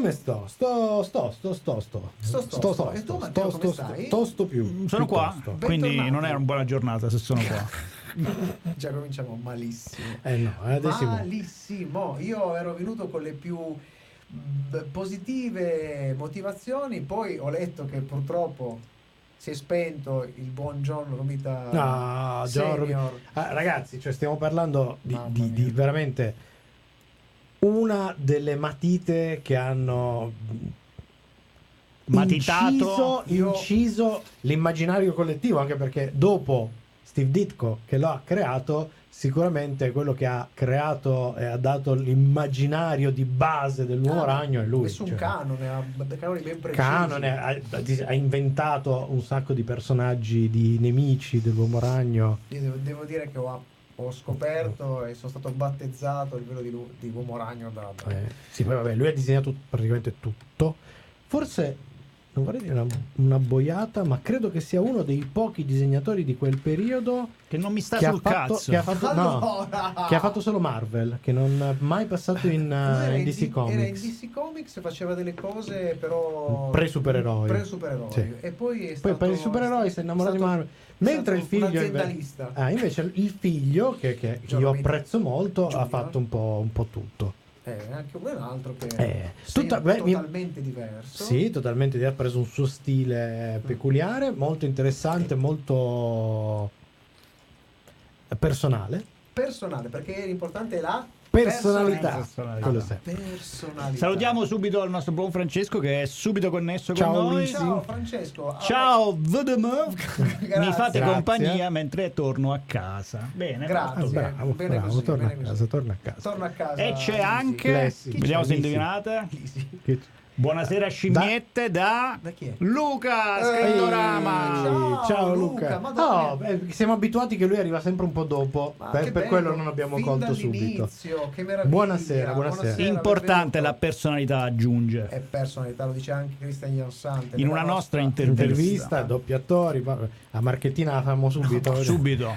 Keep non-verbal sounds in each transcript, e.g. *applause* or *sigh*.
come sto? Sto, sto, sto, sto, sto. Sto, sto, sto. E tu, Matteo, stai? Sto, sto più. Sono qua, quindi non è una buona giornata se sono qua. *laughs* Già cominciamo malissimo. Eh no, adesso Malissimo. Io ero venuto con le più positive motivazioni, poi ho letto che purtroppo si è spento il buon John Romita No, John Robi- Senior. Ah, ragazzi, cioè stiamo parlando di, di- di veramente una delle matite che hanno Matitato. inciso, Io- inciso l'immaginario collettivo, anche perché dopo Steve Ditko che lo ha creato, sicuramente quello che ha creato e ha dato l'immaginario di base del nuovo Ah, ragno è lui. Nessun cioè. canone, ha canoni ben precisi. Canone, ha, ha inventato un sacco di personaggi, di nemici dell'uomo ragno. Io devo, devo dire che ho, ho scoperto e sono stato battezzato il velo di, Lu- di Uomo Ragno da, da- Eh, sì, poi vabbè, lui ha disegnato praticamente tutto. Forse non vorrei dire una, una boiata, ma credo che sia uno dei pochi disegnatori di quel periodo Che non mi sta che sul fatto, cazzo. che, ha fatto, no, Allora! che ha fatto solo Marvel, che non è mai passato in, *laughs* uh, era in in DC D- Era in Comics. DC Comics, faceva delle cose però... Pre-supereroi. Pre-supereroi. Sì. E poi è Poi stato... per i supereroi si è innamorato di stato- Marvel. Mentre il figlio invece, ah, invece il figlio, che, che io apprezzo molto, ha Junior. fatto un po', un po' tutto. Eh, anche un altro che Eh, tutta- beh, mi- totalmente diverso. Sì, totalmente. Ha preso un suo stile peculiare, molto interessante, molto personale. Personale, perché l'importante è la Personalità. Personalità. Quello sì. Personalità. Salutiamo subito il nostro buon Francesco che è subito connesso Ciao, con noi. Luigi. Ciao Francesco. Ciao, VDM. *laughs* Mi fate Grazie. compagnia mentre torno a casa. Bene, Grazie. Bravo, bene bravo, così, torna a bene casa, così. torna a casa. Torna a casa. E c'è Lisi. anche, Lessi. vediamo se indovinate. Lisi. Buonasera scimmiette da, Da chi? Luca Scrittorama. ciao. Ciao Luca, Luca. No, beh, siamo abituati che lui arriva sempre un po' dopo, Ma per, per quello non abbiamo fin colto subito. meraviglia. Buonasera, buonasera. Importante la personalità aggiunge. È personalità, lo dice anche Christian Jansante. In una nostra intervista. Intervista, doppi attori, a Marchettina la fammo subito. Subito.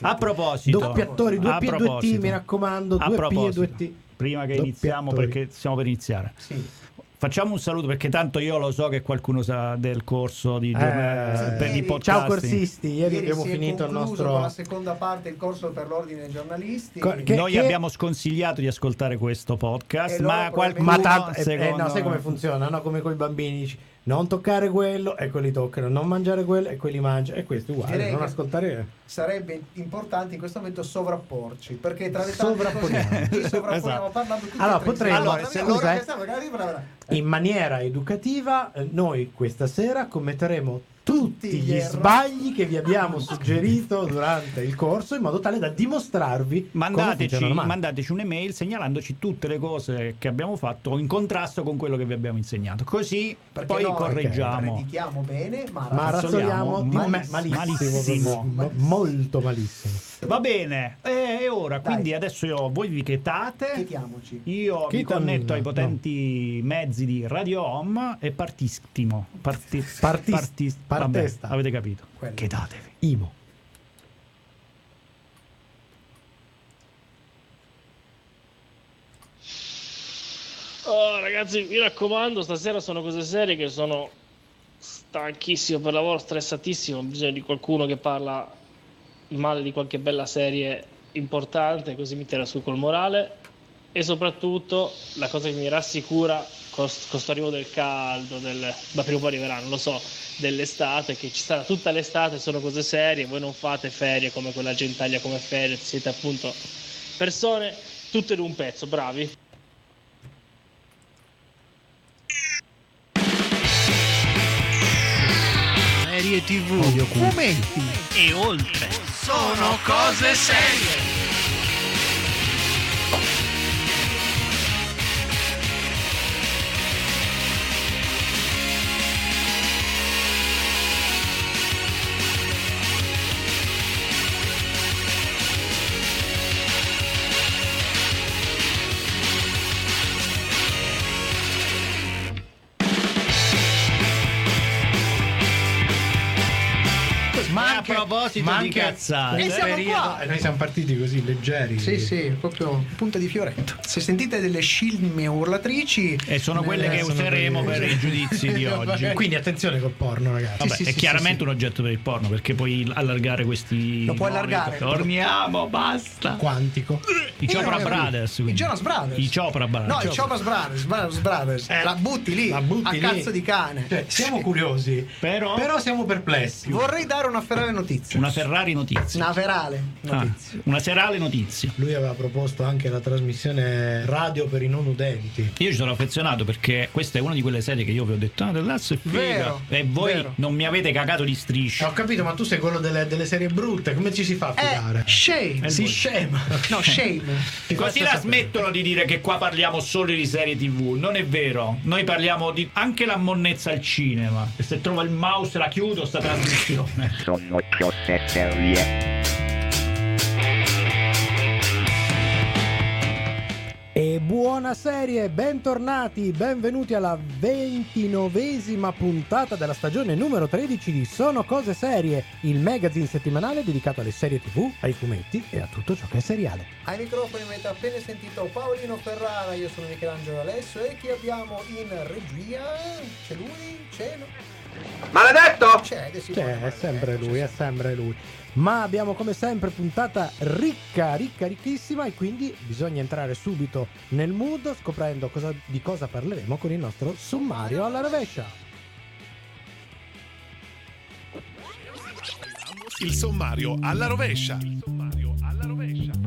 A proposito, Doppi attori, due P e due T, mi raccomando, due P e due T. prima che Doppi iniziamo, attori. perché stiamo per iniziare, Sì. Facciamo un saluto perché tanto io lo so che qualcuno sa del corso di, giornale- Eh, per di ieri- podcasting. Ciao corsisti, ieri, Ieri abbiamo si è finito il nostro... con la seconda parte il corso per l'ordine dei giornalisti. Co- che- Noi abbiamo sconsigliato di ascoltare questo podcast, ma qualcuno Ma tanto, eh, secondo eh, no, sai come funziona? No? Come con i bambini, dici, non toccare quello e quelli toccano, non mangiare quello e quelli mangiano. E questo è uguale, Direi non ascoltare. Sarebbe importante in questo momento sovrapporci perché tra le tante Sovrapponiamo. cose *laughs* ci sovrapponiamo Esatto. parlando tutti Allora, tre potremmo-. Allora, se scusa, eh. In maniera educativa, eh, noi questa sera commetteremo tutti gli sbagli che vi abbiamo suggerito durante il corso in modo tale da dimostrarvi Mandateci, mandateci un'email segnalandoci tutte le cose che abbiamo fatto in contrasto con quello che vi abbiamo insegnato. Così perché poi noi correggiamo. predichiamo bene ma, Ma razzoliamo malissimo. malissimo, Malissimo. molto malissimo. Va bene, e ora Dai. quindi adesso io, voi vi chetate. Chetiamoci Io mi Cheta- connetto ai no. potenti mezzi di Radio Home e partistimo. Parti, Partis- partis- partesta. vabbè, avete capito. Quello. Chetatevi. Imo. Oh, ragazzi, mi raccomando, stasera sono cose serie che sono stanchissimo per lavoro, stressatissimo. Ho bisogno di qualcuno che parla male di qualche bella serie importante, così mi tira su col morale. E soprattutto la cosa che mi rassicura con questo arrivo del caldo, del, ma prima o poi arriverà, non lo so, dell'estate, che ci sarà tutta l'estate, sono cose serie, voi non fate ferie come quella Gentaglia come ferie, siete appunto persone tutte in un pezzo, bravi. Serie TV, fumetti e oltre. Sono cose serie. Proposito ma di anche cazzate. E siamo periodo- qua. e noi siamo partiti così leggeri. Sì, sì, proprio punta di fioretto. Se sentite delle scimmie urlatrici... E sono quelle eh, che sono useremo quelle- per i giudizi di *laughs* oggi. Quindi attenzione col porno, ragazzi. Vabbè, sì, è sì, chiaramente sì, un oggetto per il porno perché puoi allargare questi. Lo puoi allargare. Torniamo, basta. Quantico. I Chopra. Brothers. I quindi. Jonas Brothers. I Chopra Brothers. No, i Chopra Brothers, Brothers, Brothers. Eh, la butti lì, la butti a lì. cazzo di cane. Cioè, siamo curiosi, Però, però siamo perplessi. Vorrei dare una ferale notizia. Una Ferrari notizia. Una ferale Ah, notizia. una serale notizia. Lui aveva proposto anche la trasmissione radio per i non udenti. Io ci sono affezionato perché questa è una di quelle serie che io vi ho detto, ah, dell'azzo è figa. Vero, e voi vero. non mi avete cagato di Eh, striscia. ho capito, ma tu sei quello delle, delle serie brutte, come ci si fa a fidare? Eh, shame. si scema. No, shame. Così la smettono di dire che qua parliamo solo di serie tv. Non è vero. Noi parliamo di anche la monnezza al cinema. E se trovo il mouse la chiudo sta trasmissione. Sono serie. E buona serie, bentornati, benvenuti alla ventinovesima puntata della stagione numero 13 di Sono Cose Serie, il magazine settimanale dedicato alle serie tv, ai fumetti e a tutto ciò che è seriale. Ai microfoni avete appena sentito Paolino Ferrara, io sono Michelangelo Alesso e chi abbiamo in regia? C'è lui? C'è? no? Maledetto! C'è, adesso Cioè, è sempre lui, è sempre lui. Ma abbiamo come sempre puntata ricca, ricca, ricchissima e quindi bisogna entrare subito nel mood scoprendo cosa- di cosa parleremo con il nostro sommario alla rovescia. Il sommario alla rovescia. Il sommario alla rovescia.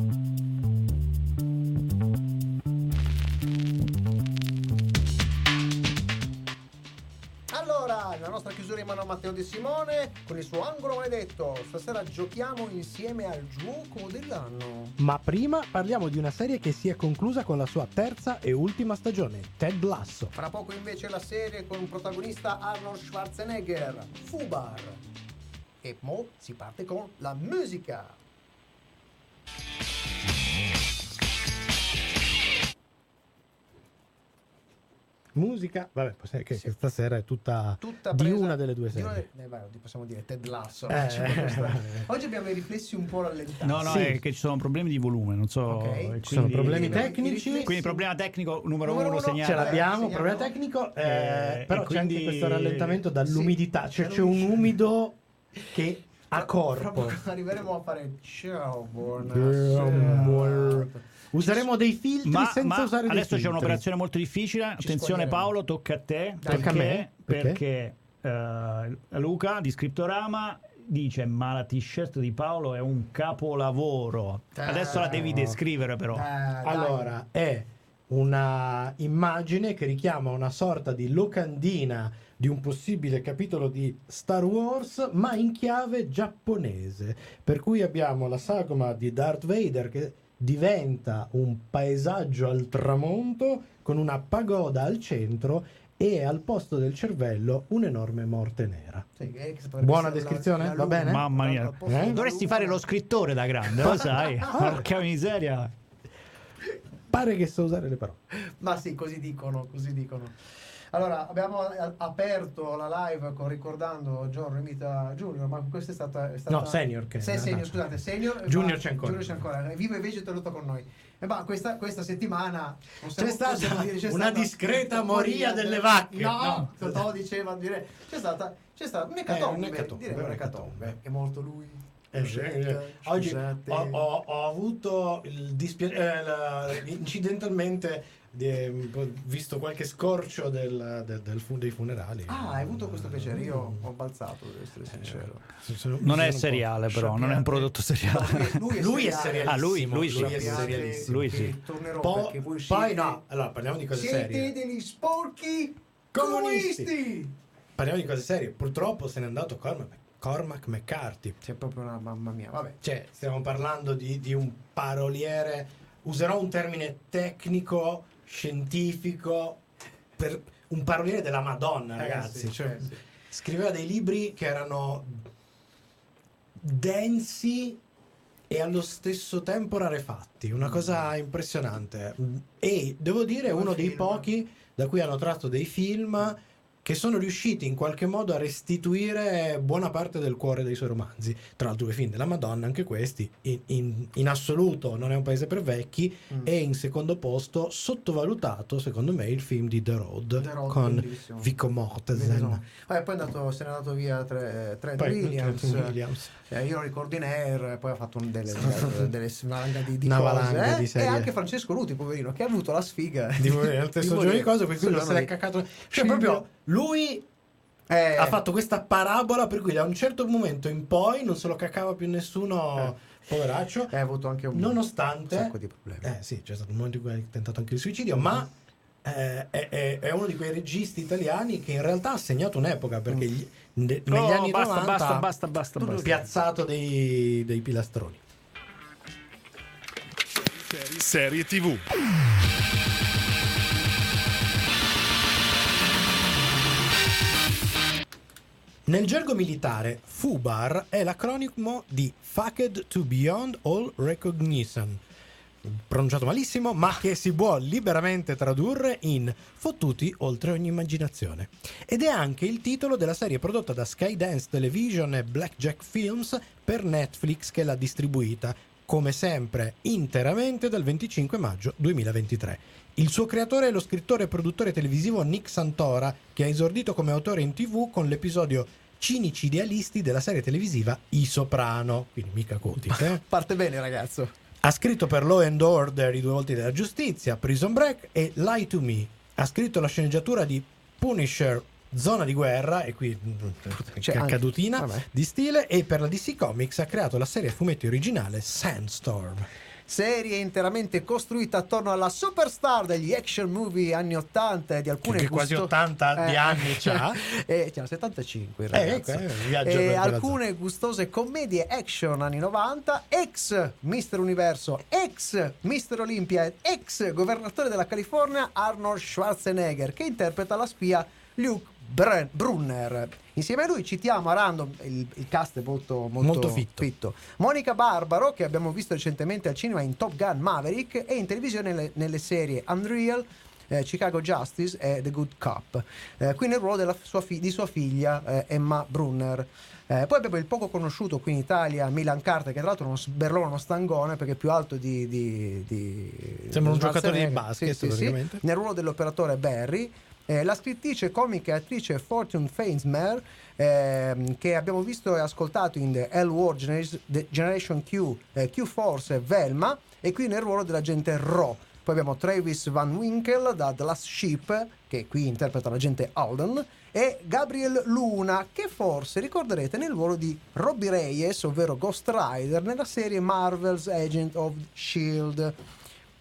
Allora, la nostra chiusura in mano a Matteo De Simone con il suo angolo maledetto. Stasera giochiamo insieme al gioco dell'anno. Ma prima parliamo di una serie che si è conclusa con la sua terza e ultima stagione, Ted Lasso. Fra poco invece la serie con un protagonista Arnold Schwarzenegger, Fubar. E mo si parte con la musica. Musica, vabbè, che Sì. stasera è tutta, Tutta di una delle due di una serie. eh, possiamo dire Ted Lasso. Eh. *laughs* Oggi abbiamo i riflessi un po' rallentati. No, no, Sì. è che ci sono problemi di volume, non so. Ok. e Ci sono quindi- problemi tecnici. riflessi- Quindi problema tecnico numero, Numero uno uno, segnala. Ce l'abbiamo, segniamo. problema tecnico, eh, Eh, però e c'è anche quindi- questo rallentamento dall'umidità, Sì, cioè c'è c'è un umido che ha Fra- corpo. *laughs* Arriveremo a fare ciao, Buonasera. buonasera. Useremo dei filtri Ma, senza ma usare dei adesso c'è un'operazione molto difficile. Attenzione, spoglieremo. Paolo, tocca a te. Dai. Tocca a me? Perché, perché, eh, Luca di Scriptorama dice: Ma la t-shirt di Paolo è un capolavoro. Adesso la devi descrivere, però. Eh, dai. Allora, è una immagine che richiama una sorta di locandina di un possibile capitolo di Star Wars, ma in chiave giapponese. Per cui abbiamo la sagoma di Darth Vader che diventa un paesaggio al tramonto con una pagoda al centro e al posto del cervello un'enorme morte nera. Sì, Buona descrizione? la Va luna. bene? Mamma mia. Eh? Dovresti fare lo scrittore da grande, *laughs* lo sai? Porca miseria. Pare che so usare le parole. Ma sì, così dicono, così dicono. Allora, abbiamo a- aperto la live con ricordando John Remita Junior, ma questa è stata... È stata... No, senior che- Se, senior, scusate, senior. Junior c'è ancora. Junior c'è ancora. È Vivo e vegeto con noi. E ma questa, questa settimana... possiamo- C'è stata possiamo dire, c'è una stata- discreta *laughs* moria delle vacche. No, No. Totò diceva, dire, c'è stata... C'è stata Eh, un'ecatombe, direi un'ecatombe. un'ecatombe. È molto lui. Eh, Scusate, Oggi scusate. ho, ho- ho avuto il dispiacere, incidentalmente, di- un po' visto qualche scorcio del- del- del fu- dei funerali. Ah, hai avuto questo piacere? Io ho balzato, devo essere sincero. Sono- sono- Non è seriale, però, non è un prodotto seriale. No, lui, Lui è seriale. Ah, lui- lui sì. è serialissimo. Lui sì. tornerò Po- perché voi poi siete, no, allora parliamo di cose siete serie. degli sporchi Comunisti. comunisti. Parliamo di cose serie. Purtroppo se n'è andato Cormac, Cormac McCarthy. C'è proprio una mamma mia, vabbè. Cioè, stiamo parlando di, di un paroliere, userò un termine tecnico, scientifico, per un paroliere della Madonna, Eh, ragazzi. sì, Cioè, eh, sì. Scriveva dei libri che erano densi e allo stesso tempo rarefatti, una cosa impressionante. E devo dire, uno dei pochi da cui hanno tratto dei film che sono riusciti in qualche modo a restituire buona parte del cuore dei suoi romanzi. Tra l'altro, due film della Madonna, anche questi, in, in- in assoluto non è un paese per vecchi, Mm. e in secondo posto, sottovalutato, secondo me, il film di The Road, The Road, con bellissimo. Vico Mortensen. Vabbè, poi è andato, se n'è andato via tre, Trent Poi, Williams. Trent Williams. Eh, io lo ricordo in Air, poi ha fatto un delle, *laughs* delle, delle valanga di, di Una cose. valanga eh? di serie. E anche Francesco Ruti, poverino, che ha avuto la sfiga Di *laughs* morire nel stesso giorno di cose, per cui se l'è sì. caccato. Cioè, proprio lui Eh, ha fatto questa parabola per cui da un certo momento in poi non se lo caccava più nessuno, poveraccio. eh, ha avuto anche un, Nonostante, un sacco di problemi. eh sì, c'è stato un momento in cui ha tentato anche il suicidio, ma eh, è, è- è uno di quei registi italiani che in realtà ha segnato un'epoca perché gli- ne- negli Oh, anni basta, 90 basta, basta, basta, ha basta. piazzato dei, dei pilastroni. Serie TV. Nel gergo militare, FUBAR è l'acronimo di Fucked to Beyond All Recognition, pronunciato malissimo, ma che si può liberamente tradurre in fottuti oltre ogni immaginazione. Ed è anche il titolo della serie prodotta da Skydance Television e Blackjack Films per Netflix che l'ha distribuita, come sempre, interamente dal 25 maggio 2023. Il suo creatore è lo scrittore e produttore televisivo Nick Santora, che ha esordito come autore in tv con l'episodio Cinici idealisti della serie televisiva I Soprano, quindi mica Kotick, *laughs* eh? Parte bene, ragazzo. Ha scritto per Law and Order, I due volti della giustizia, Prison Break e Lie to Me. Ha scritto la sceneggiatura di Punisher, Zona di guerra, e qui mm, Cioè, ca- anche- cadutina vabbè. di stile, e per la DC Comics ha creato la serie a fumetti originale Sandstorm. Serie interamente costruita attorno alla superstar degli action movie anni 80 e di alcune Che quasi gusto- 80 di anni *laughs* c'ha. eh, c'ha 75 il Eh, ragazzo. ecco, eh, viaggio E alcune gustose commedie action anni 90 ex Mister Universo ex Mister Olympia ex governatore della California Arnold Schwarzenegger che interpreta la spia Luke Bren- Brunner insieme a lui citiamo a random il, il cast è molto, molto, Molto fitto. Monica Barbaro che abbiamo visto recentemente al cinema in Top Gun Maverick e in televisione nelle, nelle serie Unreal eh, Chicago Justice e The Good Cop. Eh, qui nel ruolo della sua fi- di sua figlia eh, Emma Brunner. Eh, poi abbiamo il poco conosciuto qui in Italia Milan Carter, che tra l'altro è uno sberlone, uno stangone perché è più alto di. di, di Sembra un giocatore di basket, Sì, sì, sì. Nel ruolo dell'operatore Barry. Eh, la scrittrice, comica e attrice Fortune Fainsmer, ehm, che abbiamo visto e ascoltato in The L War Generation, Q, eh, Q-Force e Velma, e qui nel ruolo dell'agente Ro. Poi abbiamo Travis Van Winkle da The Last Ship, che qui interpreta l'agente Alden, e Gabriel Luna, che forse ricorderete nel ruolo di Robbie Reyes, ovvero Ghost Rider, nella serie Marvel's Agent of Shield.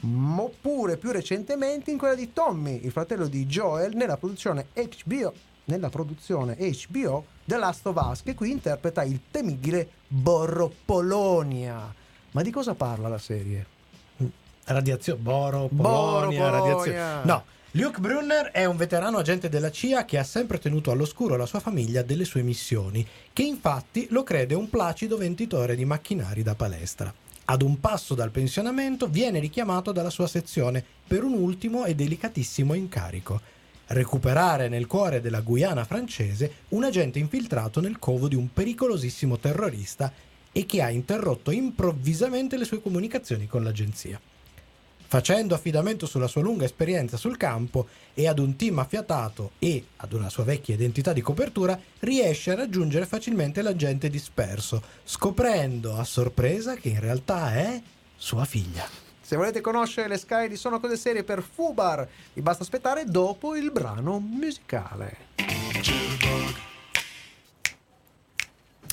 Oppure più recentemente in quella di Tommy, il fratello di Joel, nella produzione HBO, nella produzione HBO The Last of Us, che qui interpreta il temibile Borro Polonia. Ma di cosa parla la serie? Radiazione, Boro, Boro, Polonia, Polonia. radiazione. No, Luke Brunner è un veterano agente della CIA che ha sempre tenuto all'oscuro la sua famiglia delle sue missioni, che infatti lo crede un placido venditore di macchinari da palestra. Ad un passo dal pensionamento viene richiamato dalla sua sezione per un ultimo e delicatissimo incarico. Recuperare nel cuore della Guyana francese un agente infiltrato nel covo di un pericolosissimo terrorista e che ha interrotto improvvisamente le sue comunicazioni con l'agenzia. Facendo affidamento sulla sua lunga esperienza sul campo e ad un team affiatato e ad una sua vecchia identità di copertura, riesce a raggiungere facilmente l'agente disperso, scoprendo a sorpresa che in realtà è sua figlia. Se volete conoscere le Sky di Sono Cose Serie per Fubar, vi basta aspettare dopo il brano musicale.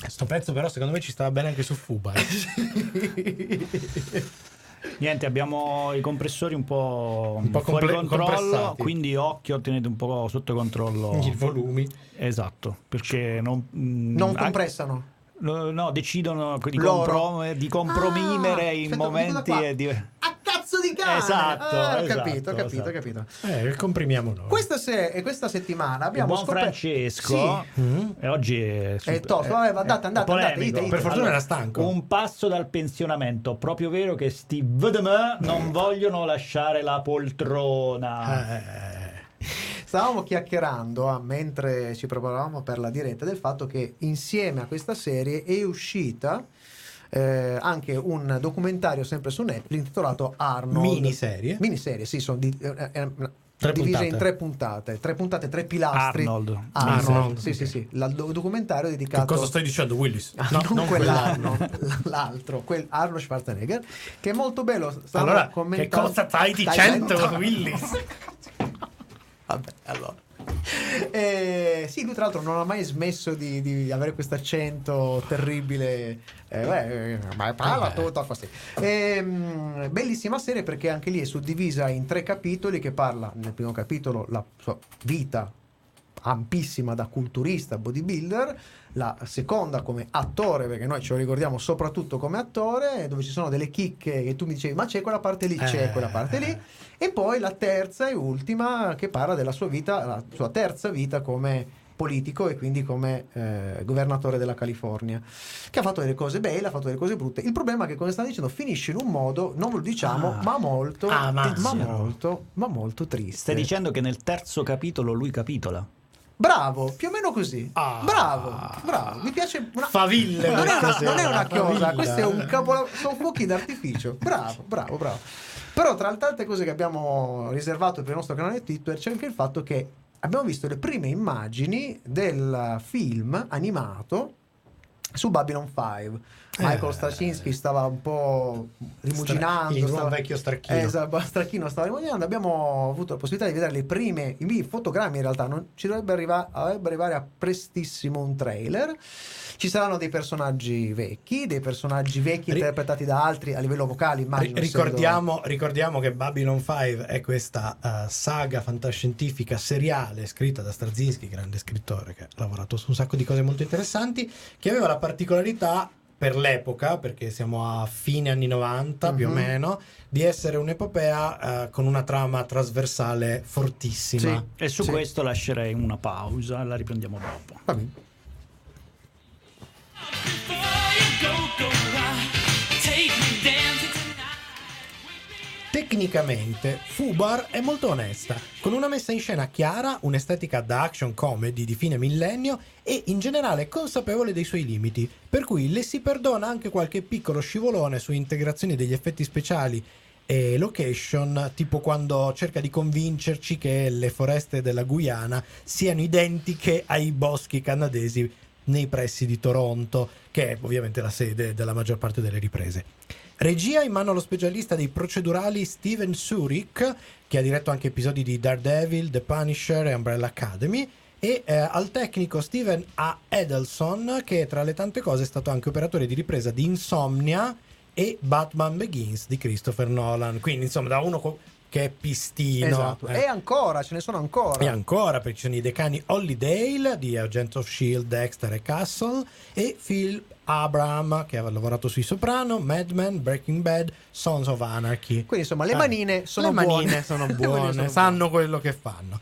Sto pezzo però secondo me ci stava bene anche su Fuba. *laughs* Niente, abbiamo i compressori un po', Un po' fuori comple- controllo, quindi occhio, tenete un po' sotto controllo. I volumi. Esatto, perché non, Non compressano. No, no, decidono di, comprom- di comprimere Ah, in aspetta, momenti e di... A cazzo di cane! Esatto, Ah, ho esatto, capito, ho capito, esatto. capito. Eh, comprimiamo noi. Questa, se- e questa settimana abbiamo buon scoperto... Francesco Sì. Mm. e oggi è, super- tosto, vabbè, andate, andate, andate, dite, dite. Per fortuna era stanco. Un passo dal pensionamento, proprio vero che sti VDM non *laughs* vogliono lasciare la poltrona. Eh, stavamo chiacchierando ah, mentre ci preparavamo per la diretta del fatto che insieme a questa serie è uscita eh, anche un documentario sempre su Netflix intitolato Arnold. Miniserie? Miniserie, sì, sono di, eh, eh, Tre divise puntate. in tre puntate, tre puntate, tre pilastri. Arnold. Arnold, Arnold, sì, sì, sì. La- do- documentario dedicato Che cosa stai dicendo, Willis? Ah, No, non, non quell'Arnold. *laughs* l'altro, quel Arnold Schwarzenegger, che è molto bello. Allora, che commentando- cosa stai Stai dicendo, dicendo? Willis? *laughs* Vabbè, allora. Eh, sì, lui tra l'altro non ha mai smesso di, di avere questo accento terribile. Eh, beh, ma parla Vabbè. tutto così. Ehm, bellissima serie perché anche lì è suddivisa in tre capitoli che parla nel primo capitolo la sua vita ampissima da culturista, bodybuilder, la seconda come attore, perché noi ce lo ricordiamo soprattutto come attore, dove ci sono delle chicche che tu mi dicevi, ma c'è quella parte lì, c'è Eh. quella parte lì, e poi la terza e ultima che parla della sua vita, la sua terza vita come politico e quindi come eh, governatore della California che ha fatto delle cose belle, ha fatto delle cose brutte il problema è che come stavo dicendo finisce in un modo non lo diciamo Ah. ma molto Ah, ma molto ma molto triste Stai dicendo che nel terzo capitolo lui capitola? Bravo, più o meno così. Ah. bravo, bravo. Mi piace una... Faville Non è una, non è una favilla. questo è un capolavoro, sono fuochi d'artificio. Bravo, bravo, bravo. Però tra le tante cose che abbiamo riservato per il nostro canale Twitter c'è anche il fatto che abbiamo visto le prime immagini del film animato su Babylon 5. Michael Eh. Straczynski stava un po' rimuginando. Il buon stava- vecchio Stracchino. Eh, esatto, *laughs* Stracchino stava rimuginando. Abbiamo avuto la possibilità di vedere le prime i fotogrammi. In realtà non ci dovrebbe, arriva- dovrebbe arrivare a prestissimo un trailer. Ci saranno dei personaggi vecchi, dei personaggi vecchi Ri- interpretati da altri a livello vocale. Immagino Ri- essendo- ricordiamo, ricordiamo che Babylon 5 è questa eh, saga fantascientifica seriale scritta da Straczynski, grande scrittore che ha lavorato su un sacco di cose molto interessanti, che aveva la particolarità per l'epoca, perché siamo a fine anni 90 più o Mhm. meno, di essere un'epopea eh, con una trama trasversale fortissima. Sì. E su Sì. questo lascerei una pausa, la riprendiamo dopo. Va bene. Tecnicamente, Fubar è molto onesta, con una messa in scena chiara, un'estetica da action comedy di fine millennio e in generale consapevole dei suoi limiti, per cui le si perdona anche qualche piccolo scivolone su integrazioni degli effetti speciali e location, tipo quando cerca di convincerci che le foreste della Guyana siano identiche ai boschi canadesi nei pressi di Toronto, che è ovviamente la sede della maggior parte delle riprese. Regia in mano allo specialista dei procedurali Steven Surik, che ha diretto anche episodi di Daredevil, The Punisher e Umbrella Academy, e eh, al tecnico Steven A. Edelson, che tra le tante cose è stato anche operatore di ripresa di Insomnia e Batman Begins di Christopher Nolan. Quindi, insomma, da uno co- che è pistino. Esatto. eh. E ancora, ce ne sono ancora. E ancora, perché ci sono i decani Hollydale di Agent of Shield, Dexter e Castle e Phil Abraham che aveva lavorato sui Soprano, Mad Men, Breaking Bad, Sons of Anarchy. Quindi insomma le Eh, manine sono le buone. *laughs* manine sono buone, sono sanno quello che fanno.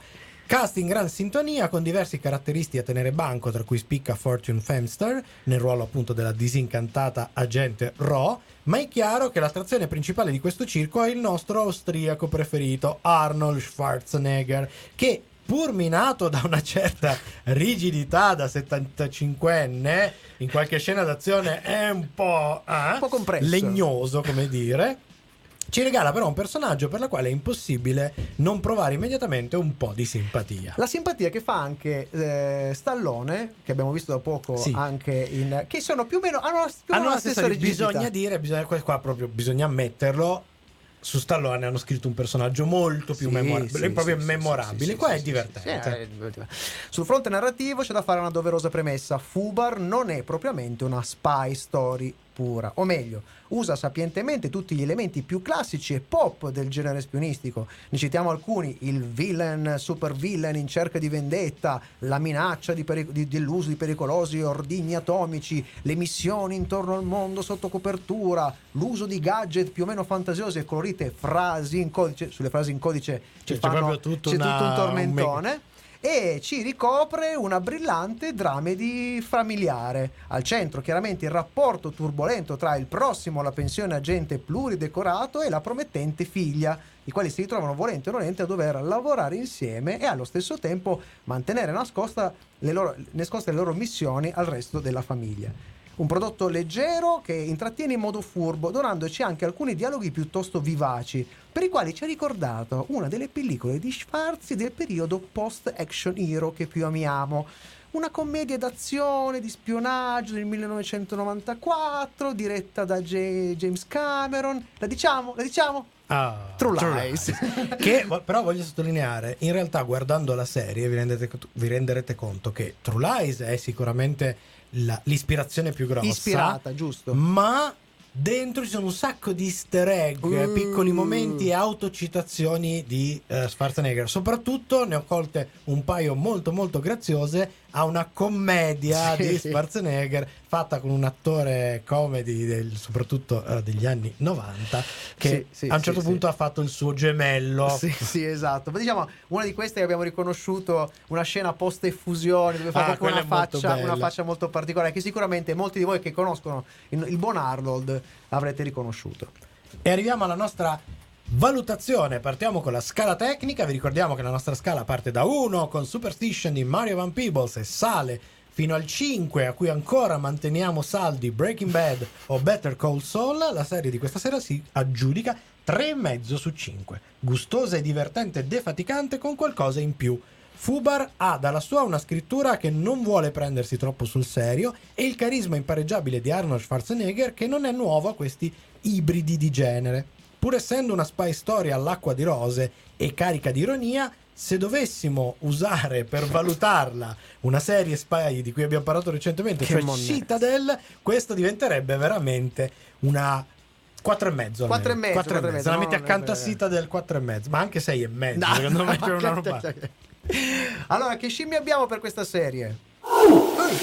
Cast in gran sintonia con diversi caratteristi a tenere banco, tra cui spicca Fortune Femster nel ruolo appunto della disincantata agente Ro, ma è chiaro che l'attrazione principale di questo circo è il nostro austriaco preferito, Arnold Schwarzenegger, che pur minato da una certa rigidità da 75enne, in qualche scena d'azione è un po', eh, Un po' legnoso, come dire. Ci regala però un personaggio per la quale è impossibile non provare immediatamente un po' di simpatia. La simpatia che fa anche eh, Stallone, che abbiamo visto da poco Sì. anche in. che sono più o meno. hanno, la- più Hanno la stessa, rigidità. bisogna dire, bisogna, qua proprio bisogna ammetterlo. Su Stallone hanno scritto un personaggio molto più Sì, memorabile, sì, proprio sì, memorabile. Qua è divertente. Sul fronte narrativo c'è da fare una doverosa premessa. Fubar non è propriamente una spy story pura, o meglio, usa sapientemente tutti gli elementi più classici e pop del genere spionistico. Ne citiamo alcuni: il villain, super villain in cerca di vendetta, la minaccia di peri- di- dell'uso di pericolosi ordigni atomici, le missioni intorno al mondo sotto copertura, l'uso di gadget più o meno fantasiosi e colorite, frasi in codice. Sulle frasi in codice ci Cioè, c'è fanno- proprio tutto c'è una- tutto un un tormentone. E ci ricopre una brillante dramedy familiare. Al centro chiaramente il rapporto turbolento tra il prossimo alla pensione agente pluridecorato e la promettente figlia, i quali si ritrovano volente o nolente a dover lavorare insieme e allo stesso tempo mantenere nascosta le loro, nascoste le loro missioni al resto della famiglia. Un prodotto leggero che intrattiene in modo furbo, donandoci anche alcuni dialoghi piuttosto vivaci, per i quali ci ha ricordato una delle pellicole di Schwarzi del periodo post-action hero che più amiamo. Una commedia d'azione, di spionaggio del 1994, diretta da J- James Cameron. La diciamo? La diciamo? Ah, True Lies. *laughs* che però voglio sottolineare, in realtà guardando la serie vi, rendete- vi renderete conto che True Lies è sicuramente la- l'ispirazione più grossa. Ispirata, giusto? Ma dentro ci sono un sacco di easter egg, Mm. piccoli momenti e autocitazioni di eh, Schwarzenegger. Soprattutto ne ho colte un paio molto molto graziose a una commedia *laughs* Sì. di Schwarzenegger fatta con un attore comedy del- soprattutto eh, degli anni 90 che Sì, sì, a un certo punto ha fatto il suo gemello. Sì, sì, esatto. Ma diciamo, una di queste che abbiamo riconosciuto, una scena post effusione dove fa Ah, una faccia, una faccia molto particolare che sicuramente molti di voi che conoscono il, il buon Arnold avrete riconosciuto. E arriviamo alla nostra valutazione. Partiamo con la scala tecnica. Vi ricordiamo che la nostra scala parte da 1 con Superstition di Mario Van Peebles e sale fino al 5 a cui ancora manteniamo saldi Breaking Bad o Better Call Saul. La serie di questa sera si aggiudica 3,5 su 5. Gustosa e divertente e defaticante con qualcosa in più. Fubar ha dalla sua una scrittura che non vuole prendersi troppo sul serio e il carisma impareggiabile di Arnold Schwarzenegger che non è nuovo a questi ibridi di genere. Pur essendo una spy story all'acqua di rose e carica di ironia, se dovessimo usare per valutarla una serie spy di cui abbiamo parlato recentemente, Che cioè monnezza. Citadel, questo diventerebbe veramente una 4 e mezzo. almeno. Quattro e mezzo, Quattro e quattro e mezzo. La mezzo, metti no, accanto a no, no. Citadel 4 e mezzo, ma anche 6 e mezzo. No, secondo me c'è una roba. Allora, che scimmie abbiamo per questa serie? Ehi,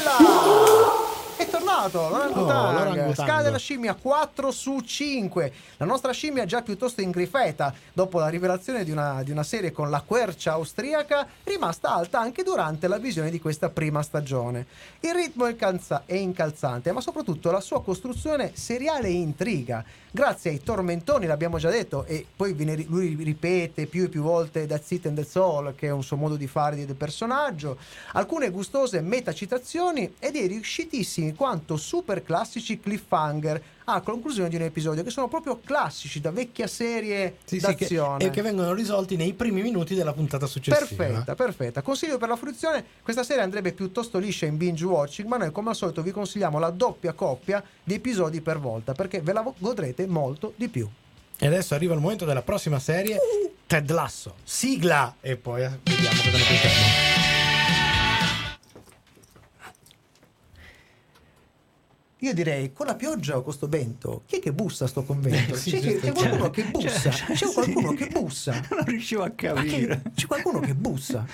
Ella! È tornato l'orangutang. l'orangutango. Scala della scimmia 4 su 5. La nostra scimmia già piuttosto ingrifeta dopo la rivelazione di una, di una serie con la quercia austriaca rimasta alta anche durante la visione di questa prima stagione. Il ritmo è, calza- è incalzante, ma soprattutto la sua costruzione seriale e intriga. Grazie ai tormentoni, l'abbiamo già detto, e poi viene lui ripete più e più volte That's It and That's All, che è un suo modo di fare del personaggio, alcune gustose metacitazioni e dei riuscitissimi quanto super classici cliffhanger a conclusione di un episodio, che sono proprio classici da vecchia serie Sì, sì, che- d'azione. e che vengono risolti nei primi minuti della puntata successiva. Perfetta, perfetta. Consiglio per la fruizione, questa serie andrebbe piuttosto liscia in binge watching, ma noi come al solito vi consigliamo la doppia coppia di episodi per volta, perché ve la godrete molto di più. E adesso arriva il momento della prossima serie, Ted Lasso. Sigla! E poi eh, vediamo cosa ne pensiamo. Io direi, con la pioggia o con sto vento, chi è che bussa a sto convento? Sì, c'è, giusto. c'è qualcuno che bussa, c'è qualcuno che bussa. Non riuscivo a capire. c'è qualcuno che bussa.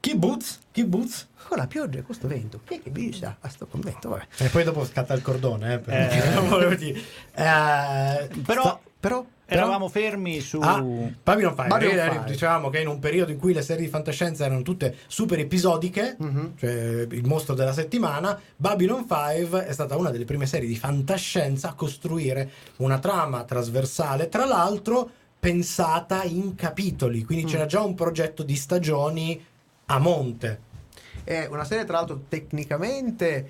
Kibbutz? Kibbutz? Con la pioggia e con sto vento, chi è che bussa a sto convento? Vabbè. E poi dopo scatta il cordone, eh, per- *laughs* dire. Eh, Però sta- Però, eravamo fermi su... Ah, Babylon 5. Babylon 5. Dicevamo che in un periodo in cui le serie di fantascienza erano tutte super episodiche, Mhm. cioè il mostro della settimana, Babylon 5 è stata una delle prime serie di fantascienza a costruire una trama trasversale, tra l'altro pensata in capitoli, quindi Mm. c'era già un progetto di stagioni a monte. è una serie tra l'altro tecnicamente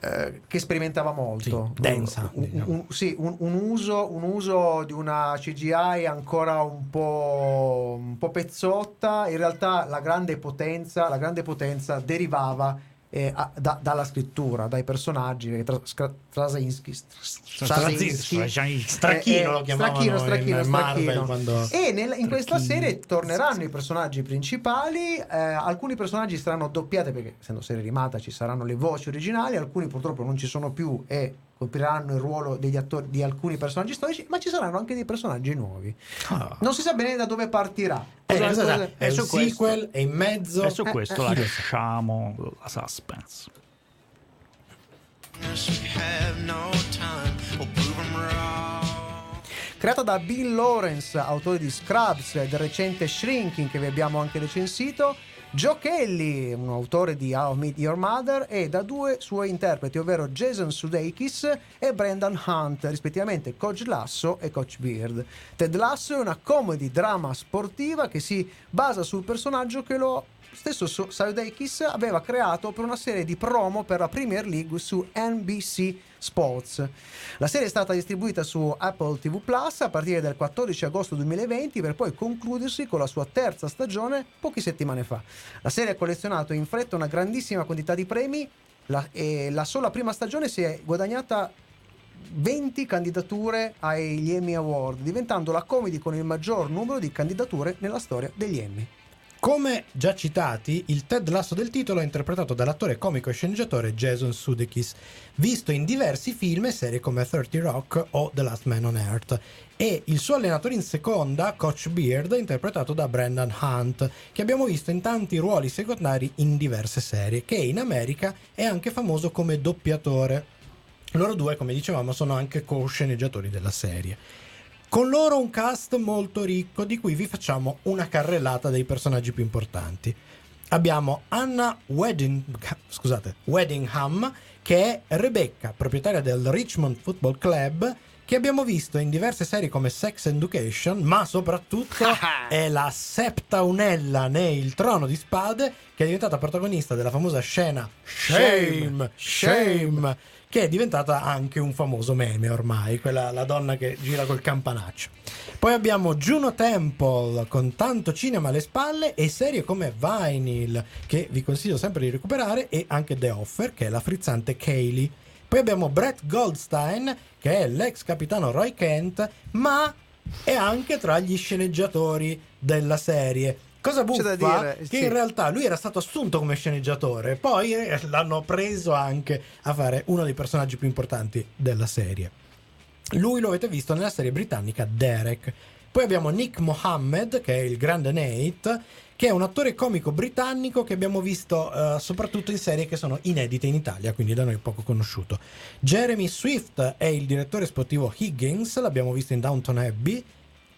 eh, che sperimentava molto. Sì, densa, Un, diciamo. un- sì, un, un uso, un uso di una CGI ancora un po', un po' pezzotta. In realtà la grande potenza, la grande potenza derivava eh, a- da- dalla scrittura, dai personaggi. perché Tra, Skra- Straczynski, Straczynski, Stracchino eh, eh, lo chiamavano Marvel Stracchino. quando... E nel- in questa serie torneranno i personaggi principali. eh, alcuni personaggi saranno doppiati perché, essendo serie animata, ci saranno le voci originali. Alcuni purtroppo non ci sono più e copriranno il ruolo degli attori di alcuni personaggi storici. Ma ci saranno anche dei personaggi nuovi. Ah. Non si sa bene da dove partirà. Eh, Cosa- cosa cosa- sa? È e su un questo- sequel, è in mezzo. E su Eh, questo eh, la lasciamo la suspense. creata da Bill Lawrence, autore di Scrubs e del recente Shrinking che vi abbiamo anche recensito. Joe Kelly, un autore di How I Meet Your Mother, e da due suoi interpreti, ovvero Jason Sudeikis e Brendan Hunt, rispettivamente Coach Lasso e Coach Beard. Ted Lasso è una comedy drama sportiva che si basa sul personaggio che lo stesso Su- Sudeikis aveva creato per una serie di promo per la Premier League su NBC Sports. La serie è stata distribuita su Apple TV Plus a partire dal 14 agosto 2020 per poi concludersi con la sua terza stagione poche settimane fa. La serie ha collezionato in fretta una grandissima quantità di premi la- e la sola prima stagione si è guadagnata 20 candidature agli Emmy Award, diventando la comedy con il maggior numero di candidature nella storia degli Emmy. Come già citati, il Ted Lasso del titolo è interpretato dall'attore comico e sceneggiatore Jason Sudeikis, visto in diversi film e serie come 30 Rock o The Last Man on Earth, e il suo allenatore in seconda, Coach Beard, interpretato da Brendan Hunt, che abbiamo visto in tanti ruoli secondari in diverse serie, che in America è anche famoso come doppiatore. Loro due, come dicevamo, sono anche co-sceneggiatori della serie. Con loro un cast molto ricco di cui vi facciamo una carrellata dei personaggi più importanti. Abbiamo Anna Wedding, scusate, Weddingham, che è Rebecca, proprietaria del Richmond Football Club, che abbiamo visto in diverse serie come Sex Education, ma soprattutto *laughs* è la septaunella nel Trono di Spade, che è diventata protagonista della famosa scena Shame, Shame, che è diventata anche un famoso meme ormai, quella la donna che gira col campanaccio. Poi abbiamo Juno Temple con tanto cinema alle spalle e serie come Vinyl, che vi consiglio sempre di recuperare, e anche The Offer, che è la frizzante Kaylee. Poi abbiamo Brett Goldstein, che è l'ex capitano Roy Kent, ma è anche tra gli sceneggiatori della serie. Cosa buffa? dire, che sì. in realtà lui era stato assunto come sceneggiatore, poi eh, l'hanno preso anche a fare uno dei personaggi più importanti della serie. Lui lo avete visto nella serie britannica Derek. Poi abbiamo Nick Mohammed, che è il grande Nate, che è un attore comico britannico che abbiamo visto eh, soprattutto in serie che sono inedite in Italia, quindi da noi poco conosciuto. Jeremy Swift è il direttore sportivo Higgins, l'abbiamo visto in Downton Abbey.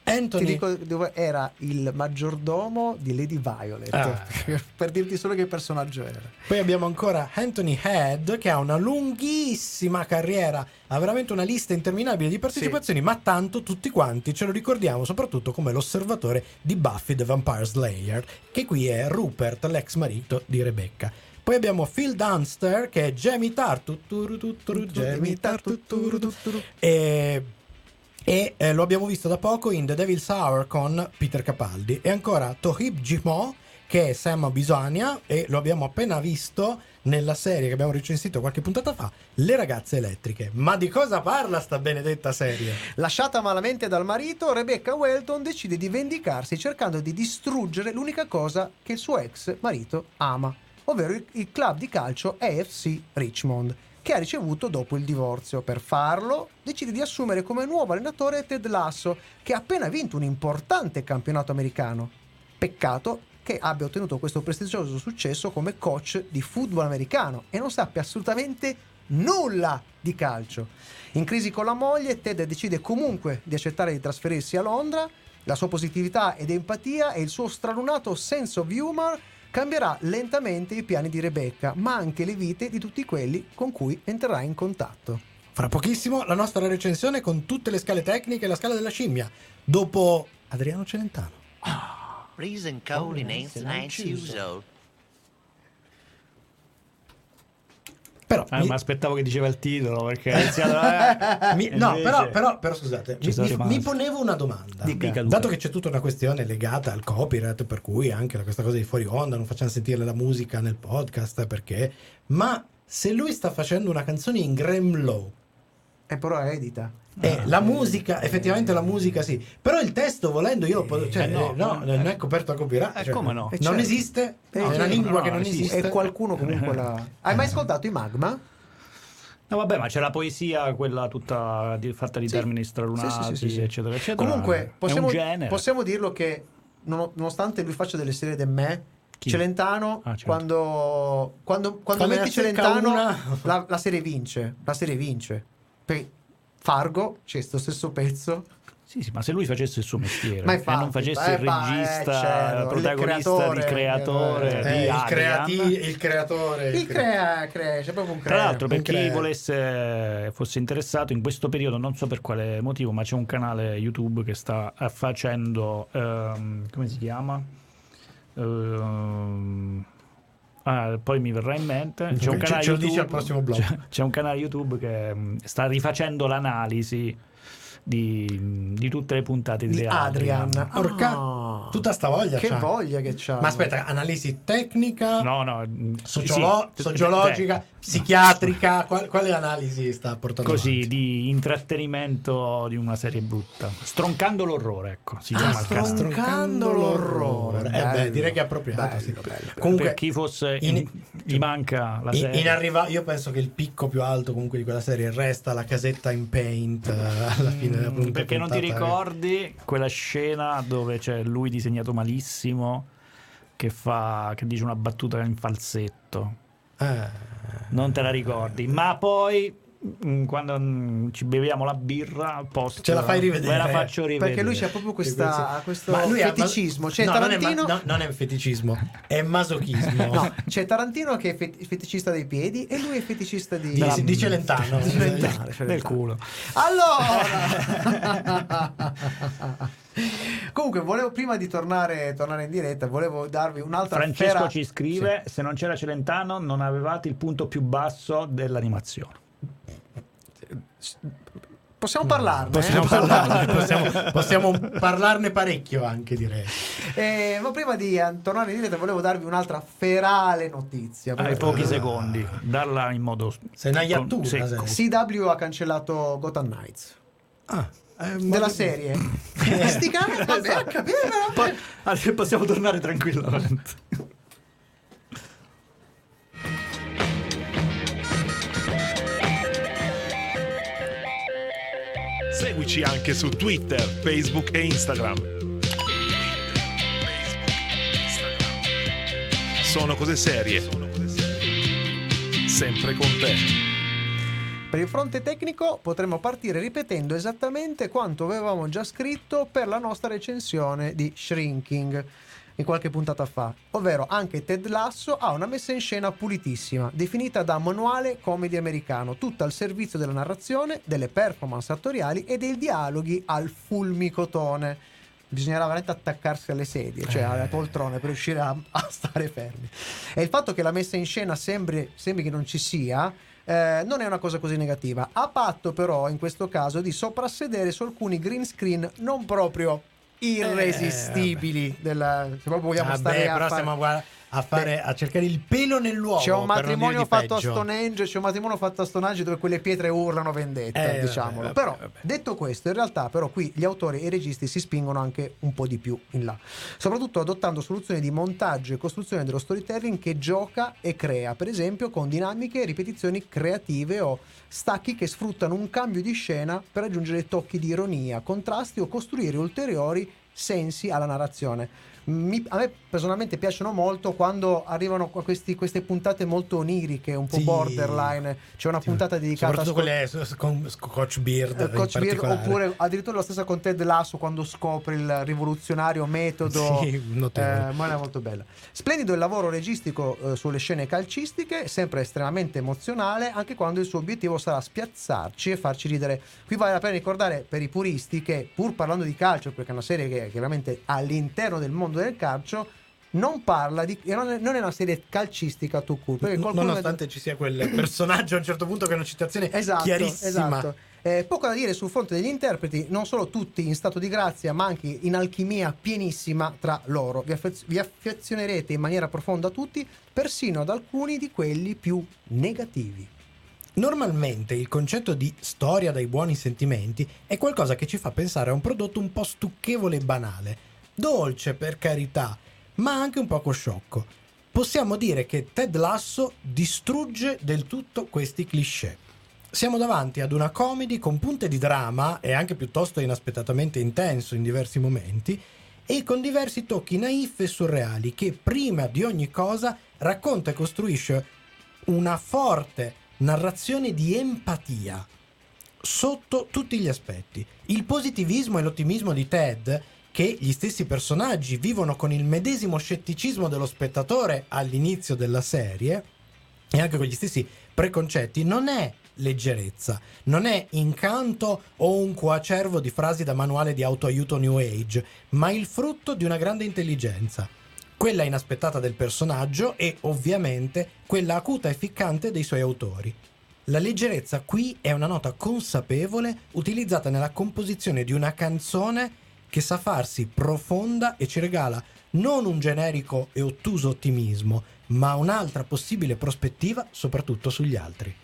Anthony Ti dico dove era il maggiordomo di Lady Violet, Ah. *laughs* per dirti solo che personaggio era. Poi abbiamo ancora Anthony Head che ha una lunghissima carriera, ha veramente una lista interminabile di partecipazioni, ma tanto tutti quanti ce lo ricordiamo soprattutto come l'osservatore di Buffy the Vampire Slayer, che qui è Rupert, l'ex marito di Rebecca. Poi abbiamo Phil Dunster che è Jamie Tartu, Jamie Tartu, e, e eh, lo abbiamo visto da poco in The Devil's Hour con Peter Capaldi. E ancora Tohib Jimo che è Sam Bisogna e lo abbiamo appena visto nella serie che abbiamo recensito qualche puntata fa, Le ragazze elettriche. Ma di cosa parla sta benedetta serie? Lasciata malamente dal marito, Rebecca Welton decide di vendicarsi cercando di distruggere l'unica cosa che il suo ex marito ama, ovvero il, club di calcio AFC Richmond, che ha ricevuto dopo il divorzio. Per farlo, decide di assumere come nuovo allenatore Ted Lasso, che ha appena vinto un importante campionato americano. Peccato che abbia ottenuto questo prestigioso successo come coach di football americano e non sappia assolutamente nulla di calcio. In crisi con la moglie, Ted decide comunque di accettare di trasferirsi a Londra. La sua positività ed empatia e il suo stralunato sense of humor cambierà lentamente i piani di Rebecca, ma anche le vite di tutti quelli con cui entrerà in contatto. Fra pochissimo la nostra recensione con tutte le scale tecniche e la scala della scimmia. Dopo Adriano Celentano. Freezing cold in ain't Però Eh, mi- ma aspettavo che diceva il titolo perché iniziato. eh, *laughs* Mi- no, invece- però, però, però scusate, mi, mi- ponevo una domanda. Dica. Dato che c'è tutta una questione legata al copyright, per cui anche questa cosa di fuori onda, non facciamo sentire la musica nel podcast, perché... Ma se lui sta facendo una canzone in Gremlow, E però è edita. E la musica, effettivamente la musica sì, però il testo volendo io lo posso... Cioè, Eh, no, eh, no, eh, non è coperto da copyright. eh, cioè, come no? Eh, Non certo. esiste? Eh, è una certo. lingua No, che no, non esiste. esiste? E qualcuno comunque la... Hai mai ascoltato i Magma? No, vabbè, ma c'è la poesia, quella tutta di- fatta di Sì. termini stralunati, Sì, sì, sì, sì, sì. eccetera, eccetera. Comunque, possiamo, possiamo dirlo che non- nonostante lui faccia delle serie del me, Chi? Celentano, Ah, certo. quando, quando, quando metti Celentano, una- la, la serie vince. La serie vince. Perché Fargo, c'è sto stesso pezzo, Sì, sì, ma se lui facesse il suo mestiere Ma e non facesse il ma, eh, regista, certo, il protagonista, creatore, il creatore eh, di Eh, il, Adrian, creati- il creatore. Il crea, crea, c'è proprio un crea. Tra l'altro, per chi crea. volesse fosse interessato, in questo periodo, non so per quale motivo, ma c'è un canale YouTube che sta facendo. ehm, come si chiama? Ehm, ah, poi mi verrà in mente. C'è Ok, un canale YouTube. C'è, c'è un canale YouTube che mm, sta rifacendo l'analisi di, di tutte le puntate di, di Adrian. Porca- Ah. Tutta sta voglia Che c'ha. voglia che c'ha. Ma aspetta, analisi tecnica, No, no, mm, sociolo- sì, sociologica, eh, psichiatrica, qual- quale analisi sta portando Così, avanti? di intrattenimento di una serie brutta. Stroncando l'orrore, ecco, si Ah, chiama il canale. Stroncando l'orrore. Eh beh, direi che è appropriato. bello, sì. bello. Comunque, per chi fosse in- in- gli manca la in, serie. in arriva- io penso che il picco più alto comunque di quella serie resta la casetta in paint eh, alla fine della Mm, perché non ti puntata. ricordi quella scena dove c'è lui disegnato malissimo che fa che dice una battuta in falsetto. Eh, Non te la ricordi, ma poi quando mm, ci beviamo la birra post, Ce la fai rivedere? Ve la faccio rivedere. Perché lui c'ha proprio questa, questo Ma lui feticismo. C'è no, non è, Tarantino. ma- no, non è feticismo, è masochismo. No, c'è Tarantino che è fet- feticista dei piedi e lui è feticista di, Di, di Celentano. di Celentano, del culo. Allora, *laughs* comunque, volevo prima di tornare, tornare in diretta, volevo darvi un'altra Francesco fera- ci scrive: Se non c'era Celentano, non avevate il punto più basso dell'animazione. Possiamo parlarne? Possiamo, eh? parlarne, *laughs* possiamo, possiamo parlarne parecchio anche direi. Eh, ma prima di eh, tornare in diretta, volevo darvi un'altra ferale notizia. Hai pochi secondi, darla in modo. Sei una con- iattura, sei. CW ha cancellato Gotham Knights Ah, eh, della ma- serie. Eh, *laughs* sti capito, Poi adesso possiamo tornare tranquillamente. Seguici anche su Twitter, Facebook e Instagram. Sono cose serie. Sempre con te. Per il fronte tecnico potremmo partire ripetendo esattamente quanto avevamo già scritto per la nostra recensione di Shrinking in qualche puntata fa, ovvero anche Ted Lasso ha una messa in scena pulitissima, definita da manuale comedy americano, tutta al servizio della narrazione, delle performance attoriali e dei dialoghi al fulmicotone. Bisognerà veramente attaccarsi alle sedie, cioè alle poltrone, per riuscire a, a stare fermi. E il fatto che la messa in scena sembri, sembri che non ci sia, eh, non è una cosa così negativa. A patto però, in questo caso, di soprassedere su alcuni green screen non proprio irresistibili. della, se proprio vogliamo Vabbè, stare a fare- stiamo guarda- a fare a cercare il pelo nell'uovo. C'è un matrimonio fatto a peggio. Stonehenge, c'è un matrimonio fatto a Stonehenge dove quelle pietre urlano vendetta, Eh, vabbè, diciamolo. vabbè, però, vabbè. detto questo, in realtà però qui gli autori e i registi si spingono anche un po' di più in là. Soprattutto adottando soluzioni di montaggio e costruzione dello storytelling che gioca e crea, per esempio con dinamiche e ripetizioni creative o stacchi che sfruttano un cambio di scena per aggiungere tocchi di ironia, contrasti o costruire ulteriori sensi alla narrazione. Mi- a me personalmente piacciono molto quando arrivano questi- queste puntate molto oniriche, un po' Sì. borderline. C'è una puntata dedicata a Soprattutto Scott- quelle s- con Scotch Beard eh, in Coach Beard, particolare. oppure addirittura la stessa con Ted Lasso quando scopre il rivoluzionario metodo Sì, notevole. eh, ma era molto bella splendido il lavoro registico eh, sulle scene calcistiche sempre estremamente emozionale anche quando il suo obiettivo sarà spiazzarci e farci ridere qui vale la pena ricordare per i puristi che pur parlando di calcio perché è una serie che è chiaramente all'interno del mondo del calcio non parla di non è, una serie calcistica perché qualcuno Nonostante ci sia quel personaggio a un certo punto che è una citazione Esatto, chiarissima. esatto. Eh, poco da dire sul fronte degli interpreti, non solo tutti in stato di grazia, ma anche in alchimia pienissima tra loro. Vi, affez- vi affezionerete in maniera profonda a tutti, persino ad alcuni di quelli più negativi. Normalmente il concetto di storia dai buoni sentimenti è qualcosa che ci fa pensare a un prodotto un po' stucchevole e banale, dolce per carità, ma anche un poco sciocco. Possiamo dire che Ted Lasso distrugge del tutto questi cliché. Siamo davanti ad una comedy con punte di dramma e anche piuttosto inaspettatamente intenso in diversi momenti e con diversi tocchi naif e surreali che prima di ogni cosa racconta e costruisce una forte narrazione di empatia. sotto tutti gli aspetti. Il positivismo e l'ottimismo di Ted, che gli stessi personaggi vivono con il medesimo scetticismo dello spettatore all'inizio della serie, e anche con gli stessi preconcetti, non è leggerezza, non è incanto o un coacervo di frasi da manuale di autoaiuto New Age, ma il frutto di una grande intelligenza. Quella inaspettata del personaggio e ovviamente quella acuta e ficcante dei suoi autori. La leggerezza qui è una nota consapevole utilizzata nella composizione di una canzone che sa farsi profonda e ci regala non un generico e ottuso ottimismo, ma un'altra possibile prospettiva soprattutto sugli altri.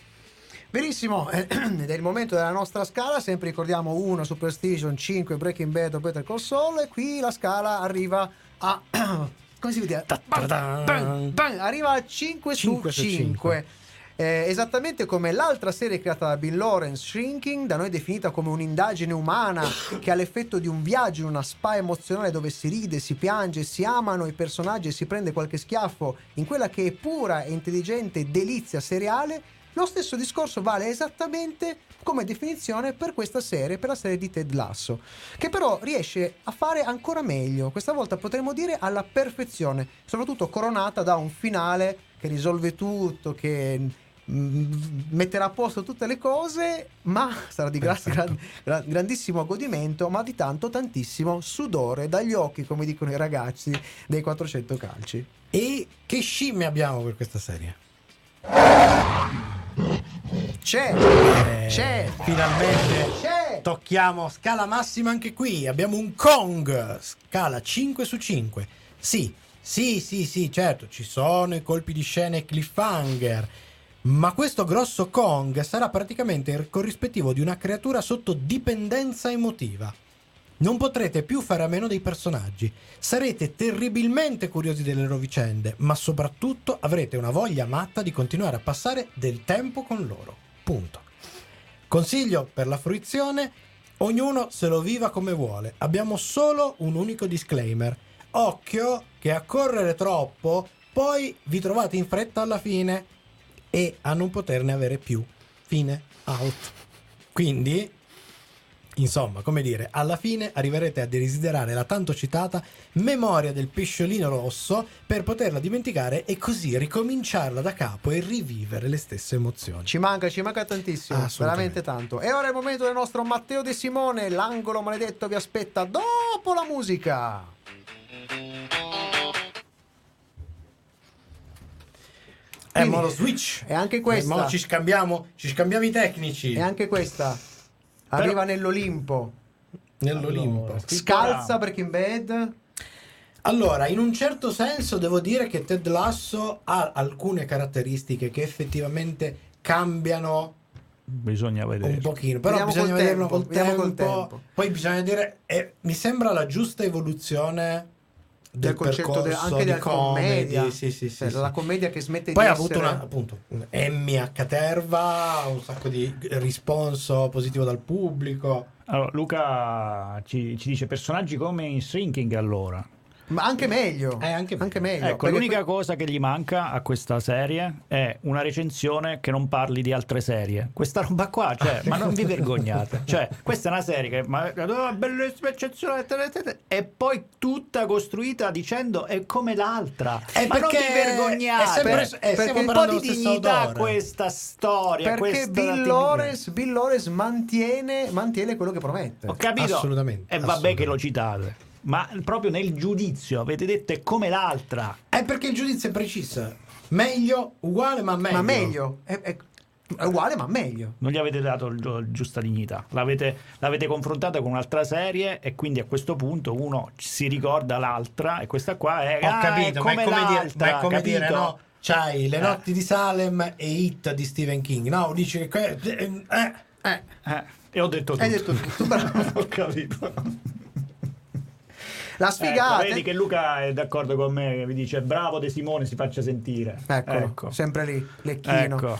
Benissimo, *clears throat* ed è il momento della nostra scala, sempre ricordiamo 1 Superstition, 5 Breaking Bad o Better Call Saul e qui la scala arriva a... *clears throat* come si vede? Bang, bang, bang, arriva a 5 su 5 su 5. 5. Eh, esattamente come l'altra serie creata da Bill Lawrence, Shrinking, da noi definita come un'indagine umana che ha l'effetto di un viaggio in una spa emozionale dove si ride, si piange, si amano i personaggi e si prende qualche schiaffo in quella che è pura e intelligente delizia seriale. Lo stesso discorso vale esattamente come definizione per questa serie, per la serie di Ted Lasso, che però riesce a fare ancora meglio, questa volta potremmo dire alla perfezione, soprattutto coronata da un finale che risolve tutto, che mm, metterà a posto tutte le cose, ma sarà di gra- gran- gran- grandissimo godimento, ma di tanto tantissimo sudore dagli occhi, come dicono i ragazzi dei 400 calci. E che scimmie abbiamo per questa serie? C'è, Eh, c'è, Finalmente c'è. tocchiamo scala massima anche qui. Abbiamo un Kong, scala 5 su 5. Sì, sì, sì, sì, certo, ci sono i colpi di scena e cliffhanger. Ma questo grosso Kong sarà praticamente il corrispettivo di una creatura sotto dipendenza emotiva. Non potrete più fare a meno dei personaggi. Sarete terribilmente curiosi delle loro vicende, ma soprattutto avrete una voglia matta di continuare a passare del tempo con loro. Punto. Consiglio per la fruizione, ognuno se lo viva come vuole. Abbiamo solo un unico disclaimer. Occhio che a correre troppo poi vi trovate in fretta alla fine e a non poterne avere più. Fine. Out. Quindi, insomma, come dire, alla fine arriverete a desiderare la tanto citata memoria del pesciolino rosso per poterla dimenticare e così ricominciarla da capo e rivivere le stesse emozioni. Ci manca, ci manca tantissimo, veramente tanto. E ora è il momento del nostro Matteo De Simone, l'angolo maledetto vi aspetta dopo la musica. È Quindi- modo switch. E anche E questa, mo ci scambiamo, ci scambiamo i tecnici e anche questa arriva nell'Olimpo. nell'Olimpo. Scalza Breaking Bad. Allora, in un certo senso devo dire che Ted Lasso ha alcune caratteristiche che effettivamente cambiano Bisogna vedere. un pochino, però Vediamo bisogna col vederlo tempo, col vediamo col tempo. tempo. Poi bisogna dire, eh, mi sembra la giusta evoluzione del, del concetto de- percorso anche di della commedia. Sì, sì, sì, Cioè, sì. La commedia che smette Poi di ha avuto essere... una, appunto, un Emmy a caterva, un sacco di risponso positivo dal pubblico. Allora, Luca ci, ci dice personaggi come in Shrinking allora. Ma anche meglio. Eh, anche meglio. meglio. Ecco, perché l'unica que- cosa che gli manca a questa serie è una recensione che non parli di altre serie. Questa roba qua, cioè, ma non vi vergognate. Cioè, questa è una serie che ma, oh, bellissima, eccezionale, e poi tutta costruita dicendo è come l'altra. Eh, ma non vi perché vergognate. è sempre- Per- perché un po' di dignità odore. questa storia. Perché questa Bill. Lawrence, Bill Lawrence mantiene, mantiene quello che promette. Ho capito. Assolutamente, E vabbè assolutamente. che lo citate. Ma proprio nel giudizio avete detto è come l'altra. È perché il giudizio è preciso. Meglio, uguale ma meglio. Ma meglio. È, è- è uguale, ma meglio. Non gli avete dato il giusta dignità. L'avete, l'avete confrontata con un'altra serie e quindi a questo punto uno si ricorda l'altra e questa qua è, Ho ah, capito, è ma come è come, dire, ma è come dire, capito? no? C'hai le Eh. notti di Salem e Hit di Stephen King. No, dici che. que- eh, Eh, Eh, e ho detto tutto. hai detto tutto, *laughs* bravo. ho capito. La Ecco, sfigata. vedi che Luca è d'accordo con me, che mi dice bravo De Simone, si faccia sentire. Eccolo, ecco. sempre lì, Lecchino. Ecco.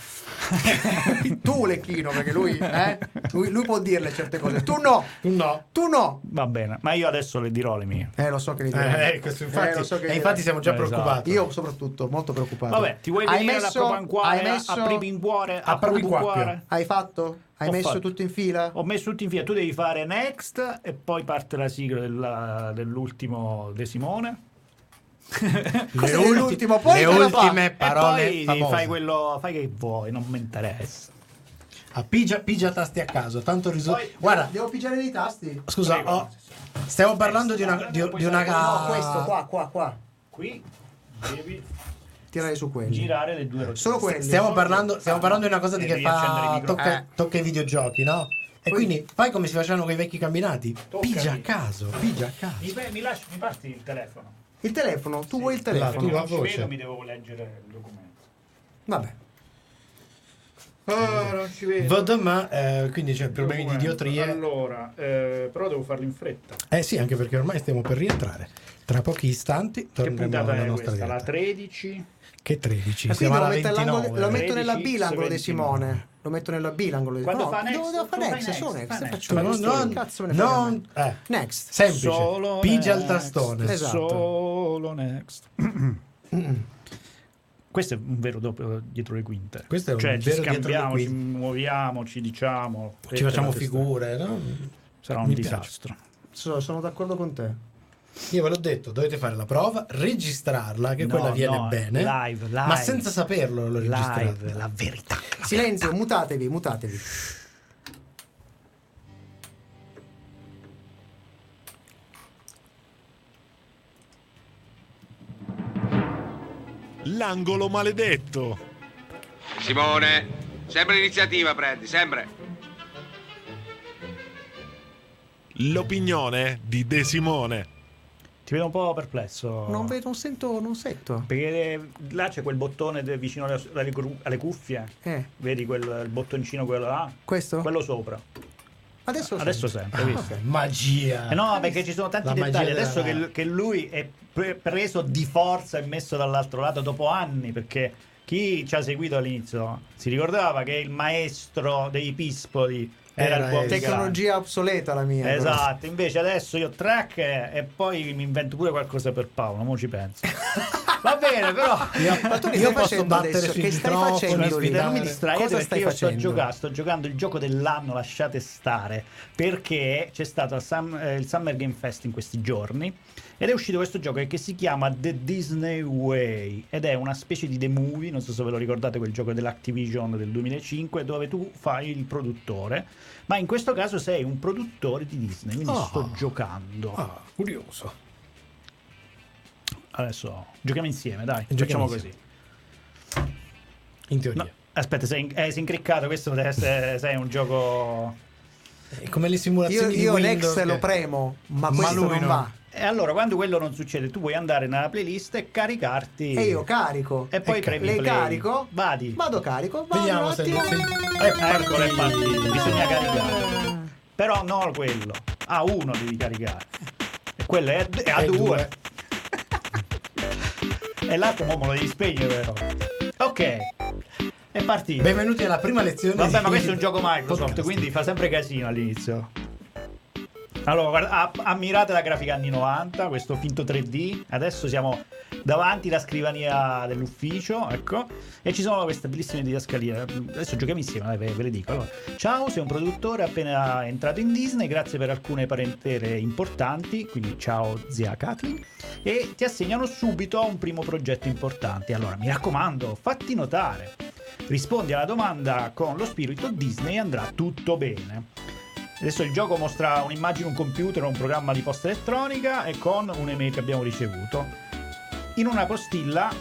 *laughs* tu Lecchino, perché lui, eh, lui, lui può dirle certe cose. Tu no, no. tu no. Va bene, ma io adesso le dirò le mie. Eh, lo so che li dirai. Eh, questo infatti, Eh, so che e li infatti siamo già Esatto. preoccupati. Io soprattutto, molto preoccupato. Vabbè, ti vuoi Hai venire messo- a proprio in cuore, hai messo- a proprio in cuore, a cuore? Hai fatto? Hai Ho messo fatto. tutto in fila? Ho messo tutti in fila, tu devi fare next e poi parte la sigla della- dell'ultimo De Simone. *laughs* Cos'è l'ultimo? Poi le fa. ultime e parole poi famose. fai quello fai che vuoi, non mi interessa. Ah, pigia, pigia tasti a caso, tanto Poi- Guarda, Devo pigiare dei tasti? scusa, Prego. oh, stiamo parlando di una, di, di una No, questo qua, qua, qua. Qui devi Tirare su quelli. girare le due rotelle. Solo quelli. Stiamo parlando, stiamo parlando di una cosa di che fa tocca, Eh. tocca i videogiochi, no? E Poi- quindi fai come si facevano con i vecchi camminati. Pigia a caso, pigia a caso. Mi, mi lasci, mi parti il telefono. Il telefono, tu vuoi il La telefono? non ci voce. vedo, mi devo leggere il documento. Vabbè. Oh, non ci vedo. Vado, ma eh, quindi c'è problemi di idiotrie. Allora, eh, però devo farlo in fretta. Eh sì, anche perché ormai stiamo per rientrare. Tra pochi istanti Che torneremo puntata alla è nostra questa? La diretta. 13? Che 13? Ma Siamo quindi lo, metto 29. lo metto nella 13, B l'angolo di 29. Simone. Lo metto nella B l'angolo di Quando no, fa next, devo, devo tu fare fai next, next, solo next. se next. faccio Non, next, non, che cazzo me ne non- eh, Next. semplice. Solo Pigia il next. tastone. Esatto. Solo next. *clears throat* Questo è un vero doppio dietro le quinte. Questo è un cioè, ci vero scambiamo, ci muoviamo, ci diciamo. Ci facciamo figure, no? Sarà un Mi piace. disastro. So- sono d'accordo con te. Io ve l'ho detto, dovete fare la prova, registrarla, che No, quella viene no, bene. live, live. Ma senza saperlo l'ho registrata. Live, la verità. Silenzio, mutatevi, mutatevi. L'angolo maledetto. Simone, sempre l'iniziativa prendi, sempre. L'opinione di De Simone. Ti vedo un po' perplesso. Non vedo, non sento, non sento. Perché là c'è quel bottone vicino alle, alle cuffie. Eh, Vedi quel il bottoncino quello là? questo? Quello sopra. Adesso, Adesso sento. senti, hai visto? Magia. Eh no, perché ci sono tanti La dettagli. Adesso che, che lui è pre- preso di forza e messo dall'altro lato dopo anni, perché chi ci ha seguito all'inizio si ricordava che il maestro dei pispoli era, Era Michelangelo. Tecnologia obsoleta la mia. però. Esatto, invece adesso io track e poi mi invento pure qualcosa per Paolo, mo ci penso. *laughs* Va bene, però Ma tu Io posso battere Che stai facendo non, lì? non mi distraete Cosa stai io sto facendo? giocando, sto giocando il gioco dell'anno, lasciate stare, perché c'è stato eh, il Summer Game Fest in questi giorni ed è uscito questo gioco che si chiama The Disney Way ed è una specie di The Movie, non so se ve lo ricordate quel gioco dell'Activision del 2005 dove tu fai il produttore, ma in questo caso sei un produttore di Disney, quindi Ah. sto giocando. Ah, curioso. Adesso giochiamo insieme, dai, Giochiamo facciamo così. In teoria. No, aspetta, sei, in- eh, sei incriccato, questo deve essere *laughs* sei un gioco... È come le Io, simulazioni di io Windows Next lo che- premo, ma, Ma questo lui non no. E allora, quando quello non succede, tu puoi andare nella playlist e caricarti. E io carico. E poi E premi Le play. carico. Vadi. Vado carico. Vado Vediamo se... attimo. se- Eccolo, è partito. Bisogna caricare. Eh, Però no quello. A uno devi caricare. E quello è, è a E due. due. e l'altro mo me lo devi spegnere però. Ok. È partito. Benvenuti alla prima lezione. Vabbè, ma questo è un gioco Microsoft, podcast. quindi fa sempre casino all'inizio. Allora, guarda, ammirate la grafica anni 90, questo finto 3D. Adesso siamo davanti alla scrivania dell'ufficio, ecco. E ci sono queste bellissime didascalie. Adesso giochiamo insieme, ve, ve le dico. Allora, ciao, sei un produttore appena entrato in Disney, grazie per alcune parentere importanti, quindi ciao zia Kathleen. E ti assegnano subito a un primo progetto importante. Allora, mi raccomando, fatti notare. Rispondi alla domanda con lo spirito Disney andrà tutto bene. Adesso il gioco mostra un'immagine, un computer, un programma di posta elettronica e con un'email che abbiamo ricevuto. In una postilla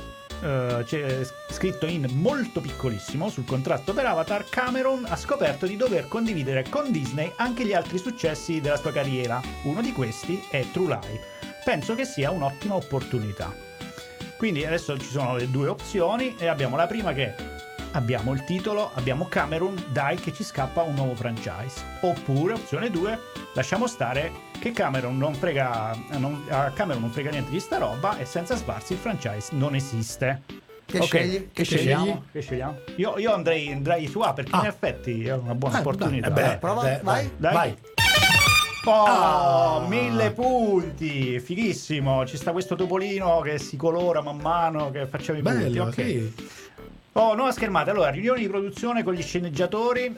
eh, c'è scritto in molto piccolissimo sul contratto per Avatar, Cameron ha scoperto di dover condividere con Disney anche gli altri successi della sua carriera. Uno di questi è True Lie. Penso che sia un'ottima opportunità. Quindi adesso ci sono le due opzioni e abbiamo la prima che abbiamo il titolo, abbiamo Cameron, dai che ci scappa un nuovo franchise. Oppure opzione 2, lasciamo stare che Cameron non frega, non- a Cameron non frega niente di sta roba e senza sparsi il franchise non esiste. Che Ok, scegli? Che Scegli? scegliamo? Che scegliamo? Io, io andrei, andrei su A perché Ah. in effetti è una buona Eh, opportunità. dai, eh beh, Eh. prova, dai, vai. Dai. vai. Oh, Ah. mille punti, fighissimo. Ci sta questo topolino che si colora man mano che facciamo i punti. Bello, ok. sì. Oh, nuova schermata. Allora, riunioni di produzione con gli sceneggiatori.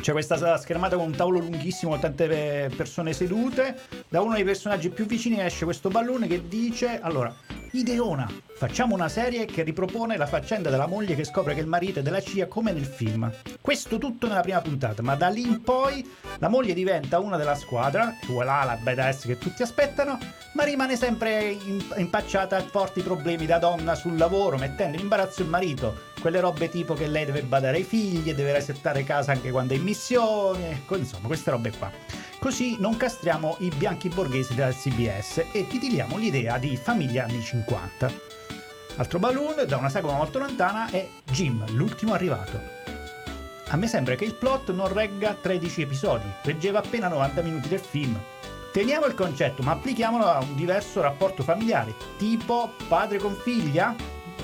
C'è questa schermata con un tavolo lunghissimo tante eh, persone sedute. Da uno dei personaggi più vicini esce questo ballone che dice: Allora, ideona, facciamo una serie che ripropone la faccenda della moglie che scopre che il marito è della CIA come nel film. Questo tutto nella prima puntata, ma da lì in poi la moglie diventa una della squadra, voilà la badass che tutti aspettano, ma rimane sempre impacciata a forti problemi da donna sul lavoro, mettendo in imbarazzo il marito. Quelle robe tipo che lei deve badare ai figli, deve resettare casa anche quando è in missione, ecco, insomma, queste robe qua. Così non castriamo i bianchi borghesi della CBS e titiliamo l'idea di famiglia anni 50. Altro balloon da una sagoma molto lontana è Jim, l'ultimo arrivato. A me sembra che il plot non regga 13 episodi, reggeva appena 90 minuti del film. Teniamo il concetto, ma applichiamolo a un diverso rapporto familiare, tipo padre con figlia.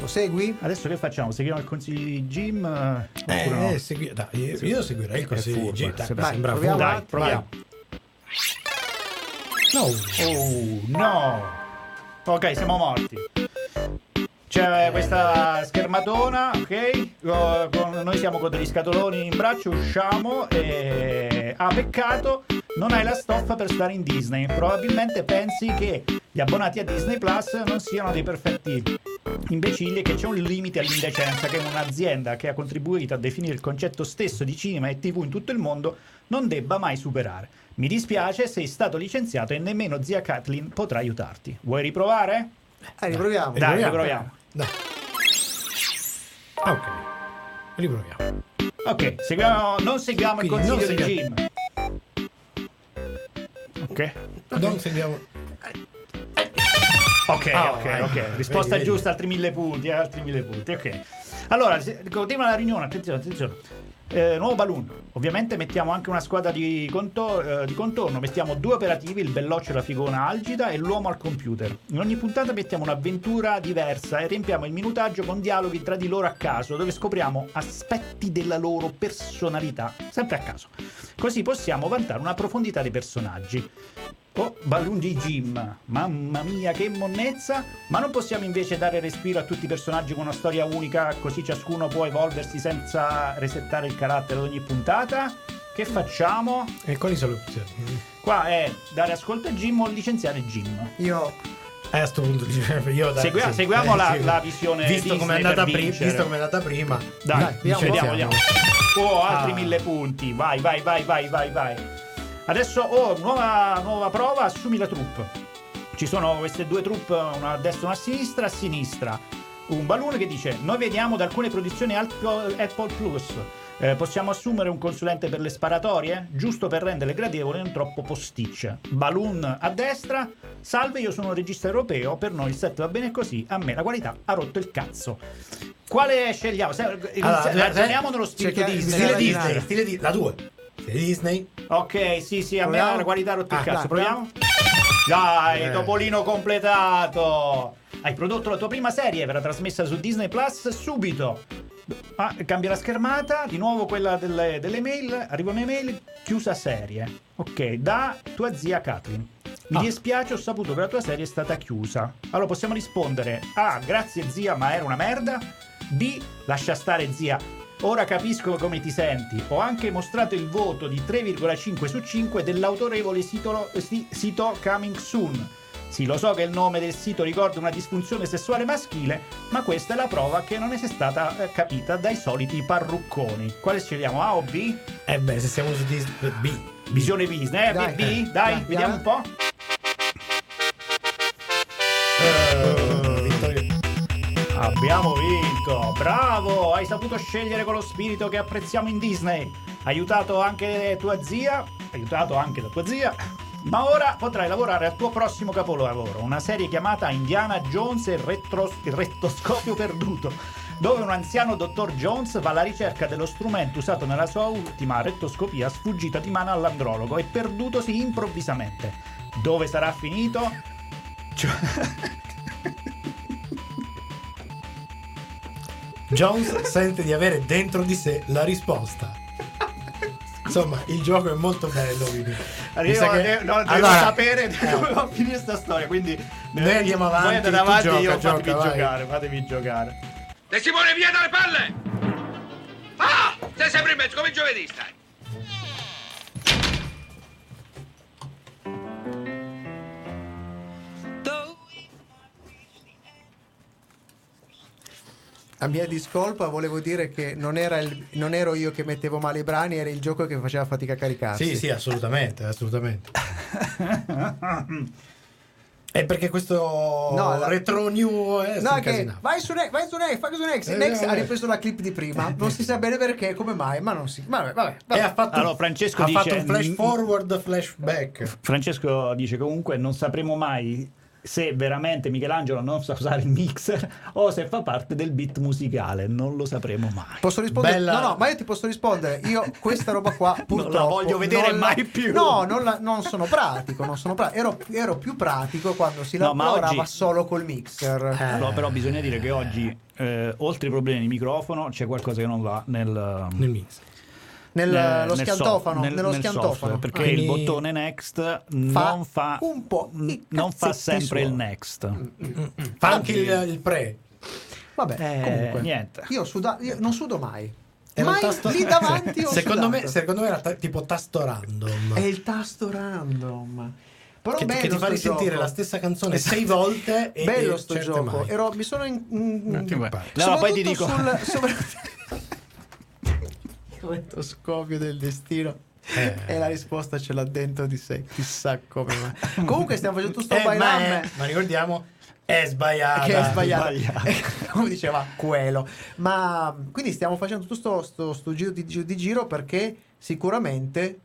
Lo segui? Adesso che facciamo? Seguiamo il consiglio di Jim? eh, oppure no? Eh, segui- dai, io, io seguirei il consiglio di Jim. Dai, dai, sembra proviamo. furbo. Dai, proviamo. No. Oh, no! Ok, siamo morti. C'è questa schermatona, ok? Noi siamo con degli scatoloni in braccio, usciamo e... Ah, peccato, non hai la stoffa per stare in Disney. Probabilmente pensi che gli abbonati a Disney Plus non siano dei perfetti imbecilli e che c'è un limite all'indecenza che un'azienda che ha contribuito a definire il concetto stesso di cinema e tv in tutto il mondo non debba mai superare. Mi dispiace, sei stato licenziato e nemmeno zia Kathleen potrà aiutarti. Vuoi riprovare? Eh, riproviamo. Dai, riproviamo. Dai. Ok. Riproviamo. Ok, seguiamo, non seguiamo il Quindi non consiglio di. Jim. Ok. Non seguiamo. Ok, Ah, ok, vai. ok. Risposta Vedi, vedi. giusta, altri mille punti, eh, altri mille punti. Ok. Allora, continua la riunione, attenzione, attenzione. Eh, nuovo balloon. Ovviamente mettiamo anche una squadra di, contor- eh, di contorno. Mettiamo due operativi, il belloccio e la figona algida e l'uomo al computer. In ogni puntata mettiamo un'avventura diversa e riempiamo il minutaggio con dialoghi tra di loro a caso, dove scopriamo aspetti della loro personalità, sempre a caso. Così possiamo vantare una profondità dei personaggi. Oh, balloon di Jim, mamma mia che monnezza! Ma non possiamo invece dare respiro a tutti i personaggi con una storia unica, così ciascuno può evolversi senza resettare il carattere ad ogni puntata? Che facciamo? E quali sono le opzioni? Qua è dare ascolto a Jim o licenziare Jim. Io Eh, a sto punto *laughs* io dai, Segua- sì. seguiamo Eh, la- sì. la visione visto come è andata pri- vincere. visto come è andata prima. Dai, vediamo, vediamo, vediamo. vediamo. Oh, altri Ah. mille punti. Vai, vai, vai, vai, vai, vai. Adesso, oh, nuova, nuova prova, assumi la troupe. Ci sono queste due troupe, una a destra e una a sinistra. A sinistra un balloon che dice: Noi vediamo da alcune produzioni Apple, Apple Plus. eh, possiamo assumere un consulente per le sparatorie? Giusto per renderle gradevoli e non troppo posticce. Balloon a destra. Salve, io sono un regista europeo. Per noi il set va bene così. A me la qualità ha rotto il cazzo. Quale scegliamo? Se- Allora, ragioniamo nello spirito Disney. Stile Disney. Disney, stile di- la 2. Disney. Ok, sì, sì, a me la qualità rotto il Ah, cazzo. dai, Proviamo? Dai, Eh. Topolino completato. Hai prodotto la tua prima serie, verrà trasmessa su Disney Plus subito. Ah, cambia la schermata, di nuovo quella delle, delle mail, arriva un'email, chiusa serie. Ok, da tua zia Kathleen. Mi Ah. dispiace, ho saputo che la tua serie è stata chiusa. Allora possiamo rispondere A, grazie zia, ma era una merda. B, lascia stare zia, ora capisco come ti senti. Ho anche mostrato il voto di 3,5 su 5 dell'autorevole sito, si- sito Coming Soon. Sì, lo so che il nome del sito ricorda una disfunzione sessuale maschile, ma questa è la prova che non è stata eh, capita dai soliti parrucconi. Quale scegliamo, A o B? Eh beh, se siamo su Disney B. Visione business, eh? Dai, B, eh, B? Dai, dai, vediamo un po'. Eh, vittoria. Abbiamo vinto, bravo! Hai saputo scegliere con lo spirito che apprezziamo in Disney. Aiutato anche tua zia, aiutato anche da tua zia. Ma ora potrai lavorare al tuo prossimo capolavoro, una serie chiamata Indiana Jones e il, retros- il rettoscopio perduto, dove un anziano dottor Jones va alla ricerca dello strumento usato nella sua ultima rettoscopia sfuggita di mano all'andrologo e perdutosi improvvisamente. Dove sarà finito? Cioè- *laughs* Jones sente di avere dentro di sé la risposta. Insomma, il gioco è molto bello. quindi. Sa che- devo, no, devo Allora, sapere eh, come va a finire questa storia. Quindi Noi andiamo avanti, Voi andate avanti, gioca, io gioca, fatemi vai. giocare, fatemi giocare. De Simone, via dalle palle! Ah! Sei sempre in mezzo, come giovedì stai. A mia discolpa volevo dire che non, era il- non ero io che mettevo male i brani, era il gioco che faceva fatica a caricarsi. Sì, sì, assolutamente, assolutamente. *laughs* È perché questo No, la- retro new è No, che vai su Next, vai su Next, vai su Next. Eh, Next eh, ha eh. ripreso la clip di prima. *laughs* Non si sa bene perché, come mai, ma non si. Vabbè, vabbè. vabbè. E ha fatto, Allora, Francesco ha dice- fatto un flash forward, flashback. Francesco dice comunque non sapremo mai se veramente Michelangelo non sa usare il mixer o se fa parte del beat musicale, non lo sapremo mai. Posso rispondere? Bella- No, no, ma io ti posso rispondere. Io questa roba qua *laughs* purtroppo voglio vedere non la- mai più. No, non, la- non sono pratico, non sono pratico. Ero, ero più pratico quando si No, lavorava oggi- solo col mixer. Eh. Allora, però bisogna dire che oggi, eh, oltre ai problemi di microfono, c'è qualcosa che non va nel, Nel mix. Nel, nel- lo nel schiantofano, nel- nello nel schiantofano. software, perché Ah, il bottone next non fa, un po' non fa sempre il suoi. next. Fa anche il, il pre. Vabbè, Eh, comunque. niente. Io, suda- io non sudo mai. Era mai tasto- lì davanti *laughs* ho secondo, me, secondo me era ta- tipo tasto random. È il tasto random. Però che, bello che ti fa risentire gioco. la stessa canzone sei volte e *laughs* bello e sto gioco. mai. Ero- mi sono in, in- No, poi ti dico- *laughs* sopra- scoppio del destino. Eh. E la risposta ce l'ha dentro di sé, chissà come mai. *laughs* Comunque stiamo facendo tutto sto Eh, ma, è- ma ricordiamo è sbagliata. che è sbagliato, sbagliato. *laughs* come diceva quello. Ma quindi stiamo facendo tutto sto, sto- giro di, giro di giro perché sicuramente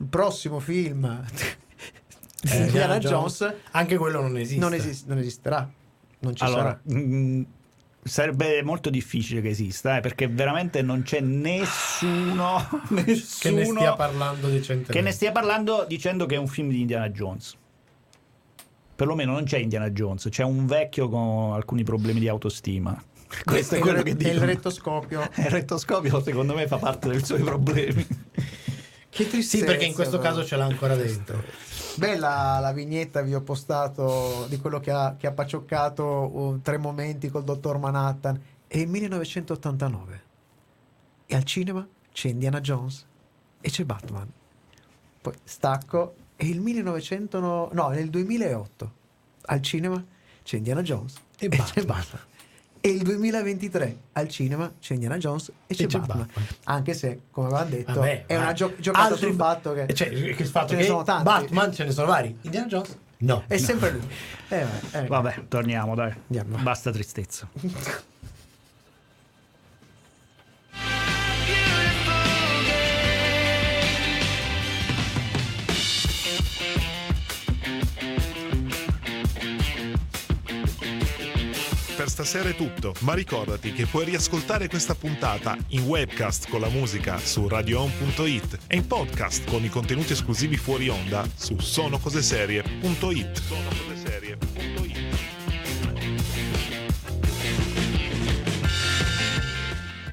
il prossimo film *laughs* di Eh, Indiana Jones, anche quello non esiste. non, esist- non esisterà. Non ci Allora, sarà. mm, sarebbe molto difficile che esista, eh, perché veramente non c'è nessuno, *laughs* che ne nessuno stia parlando decentemente. che ne stia parlando dicendo che è un film di Indiana Jones. Perlomeno non c'è Indiana Jones, c'è un vecchio con alcuni problemi di autostima. Questo è quello il- che e dico. il rettoscopio. *laughs* Il rettoscopio secondo me fa parte dei suoi problemi. Che tristezza. Sì, perché in questo però. caso ce l'ha ancora dentro. Bella la vignetta vi ho postato di quello che ha, che ha paccioccato uh, tre momenti col dottor Manhattan. È il 1989 e al cinema c'è Indiana Jones e c'è Batman. Poi stacco è il 1900 no, nel 2008 al cinema c'è Indiana Jones E e, c'è Batman. Batman. E il 2023 al cinema c'è Indiana Jones e c'è, c'è Batman. Batman. Anche se, come avevamo detto, Vabbè, è una gio- giocata altri- sul fatto che Cioè, il fatto ce ne che sono tanti. Batman ce ne sono vari. Indiana Jones? No. È sempre lui. Eh, vabbè, eh. Vabbè, torniamo, dai. Andiamo. Basta tristezza. *laughs* stasera è tutto, ma ricordati che puoi riascoltare questa puntata in webcast con la musica su radioon.it e in podcast con i contenuti esclusivi fuori onda su sonocoseserie.it.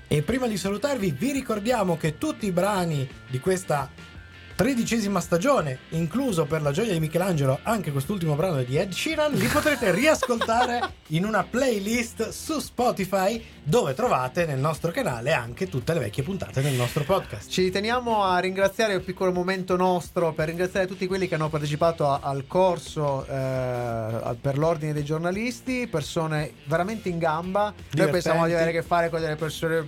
E prima di salutarvi vi ricordiamo che tutti i brani di questa tredicesima stagione, incluso per la gioia di Michelangelo anche quest'ultimo brano di Ed Sheeran, li potrete riascoltare in una playlist su Spotify dove trovate nel nostro canale anche tutte le vecchie puntate del nostro podcast. Ci teniamo a ringraziare un piccolo momento nostro per ringraziare tutti quelli che hanno partecipato a- al corso eh, per l'ordine dei giornalisti, persone veramente in gamba. Noi Divertenti. pensavamo di avere a che fare con delle persone.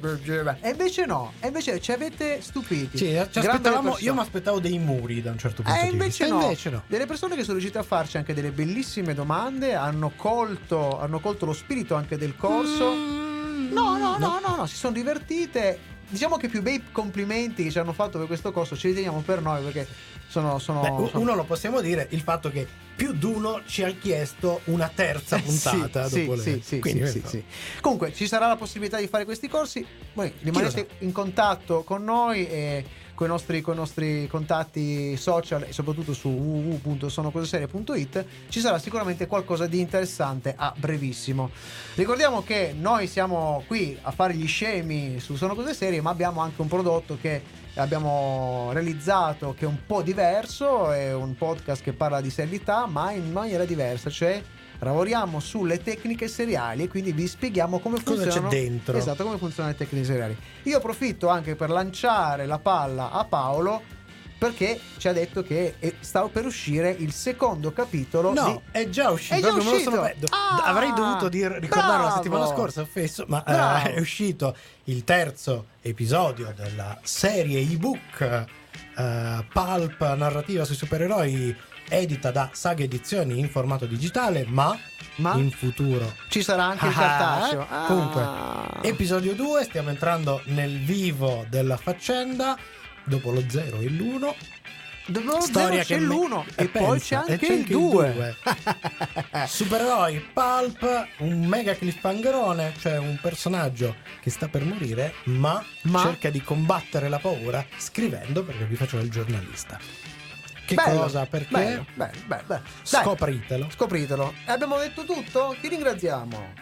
E invece no, e invece ci avete stupiti. Sì, ci aspettavamo, io mi aspettavo dei muri da un certo punto Eh, di invece vista. no. Invece no. Delle persone che sono riuscite a farci anche delle bellissime domande, hanno colto, hanno colto lo spirito anche del corso. Mm. No, no, no, no, no, si sono divertite. Diciamo che più bei complimenti che ci hanno fatto per questo corso ce li teniamo per noi perché sono. sono, Beh, sono- uno lo possiamo dire, il fatto che più d'uno ci ha chiesto una terza puntata Eh, sì, dopo sì, le... sì, Quindi sì, questo- sì. Comunque ci sarà la possibilità di fare questi corsi. Voi rimanete in contatto con noi e con i nostri, con i nostri contatti social e soprattutto su www.sonocoseserie.it ci sarà sicuramente qualcosa di interessante a brevissimo. Ricordiamo che noi siamo qui a fare gli scemi su Sono Cose Serie, ma abbiamo anche un prodotto che abbiamo realizzato che è un po' diverso, è un podcast che parla di serialità, ma in maniera diversa, cioè lavoriamo sulle tecniche seriali e quindi vi spieghiamo come Cosa c'è funzionano dentro. Esatto, come funzionano le tecniche seriali. Io approfitto anche per lanciare la palla a Paolo perché ci ha detto che è- stava per uscire il secondo capitolo No, di- è già uscito. È già uscito? sono Ah, Avrei dovuto dir- ricordarlo la settimana scorsa, fesso, ma eh, Bravo. è uscito il terzo episodio della serie ebook eh, pulp narrativa sui supereroi edita da Saga Edizioni in formato digitale, ma, Ma? in futuro. ci sarà anche il Ah, cartaceo. eh? Comunque, Ah. Episodio 2, stiamo entrando nel vivo della faccenda. Dopo lo 0 e l'1, Dopo lo storia zero che c'è me- l'uno e e poi c'è anche il il 2. due. *laughs* Supereroi, Pulp, un mega cliffhangerone, cioè un personaggio che sta per morire, ma, Ma? cerca di combattere la paura scrivendo perché vi faccio il giornalista. Che Bello, cosa? Perché? Bello, bello, bello, Scopritelo. Scopritelo. E abbiamo detto tutto? Ti ringraziamo.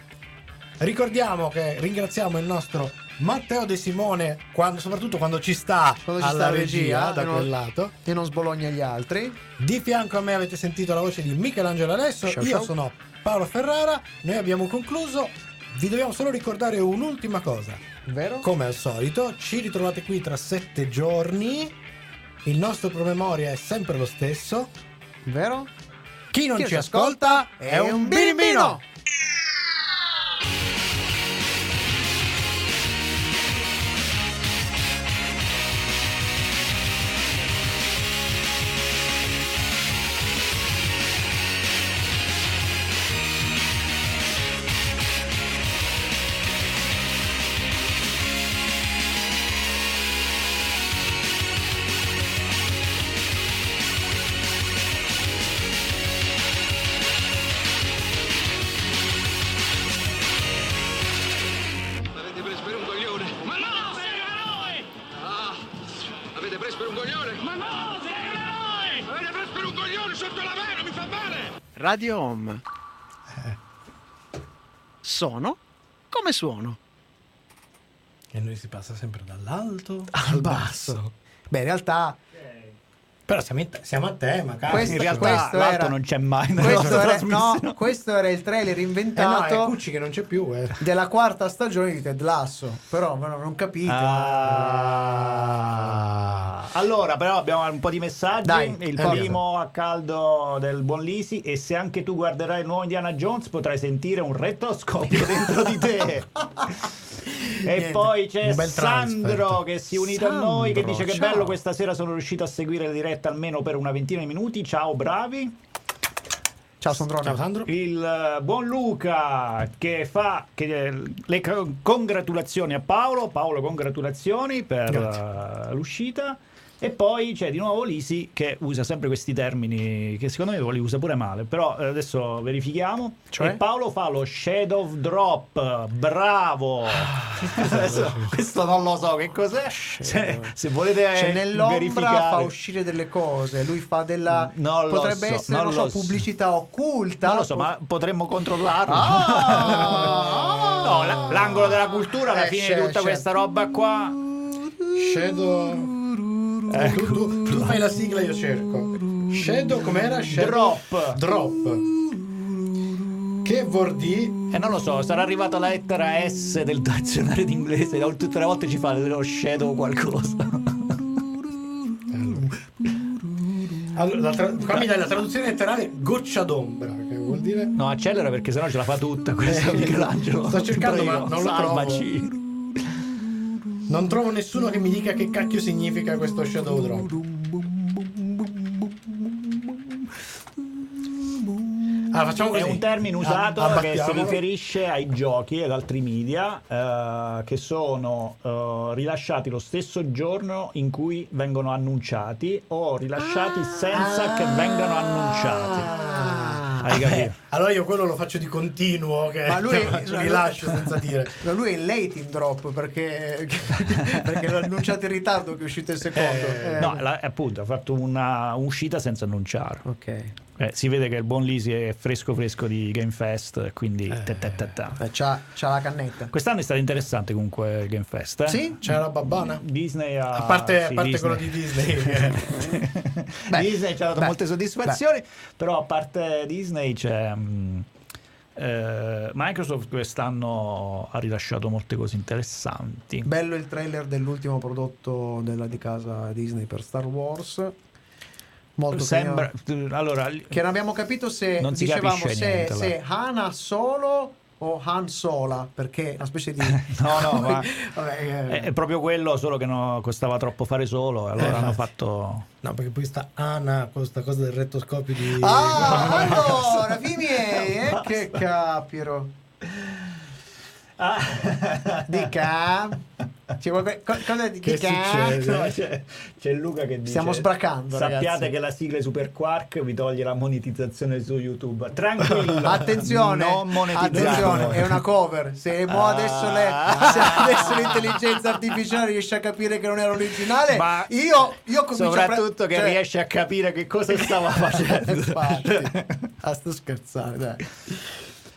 Ricordiamo che ringraziamo il nostro Matteo De Simone, quando- soprattutto quando ci sta Quando ci alla sta regia, regia, da non- quel lato. E non sbologna gli altri. Di fianco a me avete sentito la voce di Michelangelo Alesso, Ciao, io ciao. sono Paolo Ferrara, noi abbiamo concluso, vi dobbiamo solo ricordare un'ultima cosa. Vero? Come al solito, ci ritrovate qui tra sette giorni, il nostro promemoria è sempre lo stesso, Vero? chi non Chi ci ascolta è un birimbino! Avete Radio Home. Sono come suono. E noi si passa sempre dall'alto Al basso. Beh, in realtà Però siamo, in- siamo a tema, cazzo. Questo- In realtà questo l'altro era- non c'è mai questo era, no, questo era il trailer Eh no, inventato è Cucci che non c'è più, eh. della quarta stagione di Ted Lasso. Però no, non capite. Ah. Allora, però abbiamo un po' di messaggi. Dai, il primo a caldo del buon Lisi. E se anche tu guarderai il nuovo Indiana Jones, potrai sentire un retroscopio *laughs* dentro di te. E Niente, poi c'è Sandro transfer. che si è unito a noi che Sandro, dice che ciao. bello questa sera sono riuscito a seguire la diretta almeno per una ventina di minuti. Ciao bravi. Ciao Sandrone. Ciao Sandro. Il eh, buon Luca che fa che, eh, le co- congratulazioni a Paolo. Paolo, congratulazioni per eh, l'uscita. E poi c'è di nuovo Lisi che usa sempre questi termini che secondo me li usa pure male, però eh, adesso verifichiamo. Cioè? E Paolo fa lo shadow drop, bravo! Adesso, questo non lo so che cos'è. *laughs* Se, se volete Cioè, nell'ombra verificare. fa uscire delle cose. Lui fa della. Non lo potrebbe so, essere, non so, pubblicità occulta. Non lo so, ma potremmo controllarlo. Ah! *laughs* no, l'angolo della cultura alla Eh, fine di tutta c'è. questa roba qua. Shadow. Tu, tu- tu fai la sigla, io cerco. Shadow, com'era? Shadow Drop. Drop. Che vuol dire? E non lo so, sarà arrivata la lettera S del dizionario d'inglese. Tutte le volte ci fa lo shadow qualcosa. Allora, la tra- qua mi dai la traduzione letterale goccia d'ombra, che vuol dire? No, accelera perché sennò ce la fa tutta questa Eh, Michelangelo. sto cercando, ma non lo salvaci. Non trovo nessuno che mi dica che cacchio significa questo Shadow Drop. Ah, facciamo così. È un termine Ah, usato che si riferisce ai giochi ed altri media eh, che sono eh, rilasciati lo stesso giorno in cui vengono annunciati o rilasciati senza che vengano annunciati. Hai capito? Eh, allora io quello lo faccio di continuo, che Ma lui- *laughs* ce li lascio senza dire. *laughs* No, lui è il late in drop perché, *laughs* perché l'ho annunciato in ritardo che è uscito il secondo. Eh, Eh, No, la- appunto, ha fatto una uscita senza annunciare. Ok. Eh, si vede che il buon Lisi è fresco fresco di Game Fest, quindi. Eh, c'ha, c'ha la cannetta. Quest'anno è stato interessante comunque il Game Fest. Eh? Sì? C'è la babbana? Disney ha... A parte, a sì, parte Disney. quello di Disney. che- *laughs* Beh, Disney ci ha dato beh, molte soddisfazioni, però a parte Disney c'è... mm, Eh, Microsoft quest'anno ha rilasciato molte cose interessanti. Bello il trailer dell'ultimo prodotto della di casa Disney per Star Wars. Molto Sembra, carino. allora, Che non abbiamo capito se Non si dicevamo capisce se, niente, se Hana solo o Han Sola, perché è una specie di *laughs* No, no, *laughs* ma Vabbè, eh, è, è proprio quello, solo che no, costava troppo fare solo. Allora Eh, hanno fatto. No, perché poi sta Ana con questa cosa del rettoscopio di... Ah, allora, miei, eh, che capiro. Dica. C'è qualche- co- cosa di- Che succede? No, *laughs* c'è, c'è Luca che dice: Stiamo sbracando, Sappiate ragazzi." che la sigla Super Quark vi toglie la monetizzazione su YouTube. Tranquillo, *laughs* Attenzione, attenzione, è una cover. Se mo adesso, le- se adesso l'intelligenza artificiale riesce a capire che non era originale, Ma io, io comincio a pre- Soprattutto che cioè- riesce a capire che cosa stava *laughs* facendo. Infatti, a sto scherzare, dai.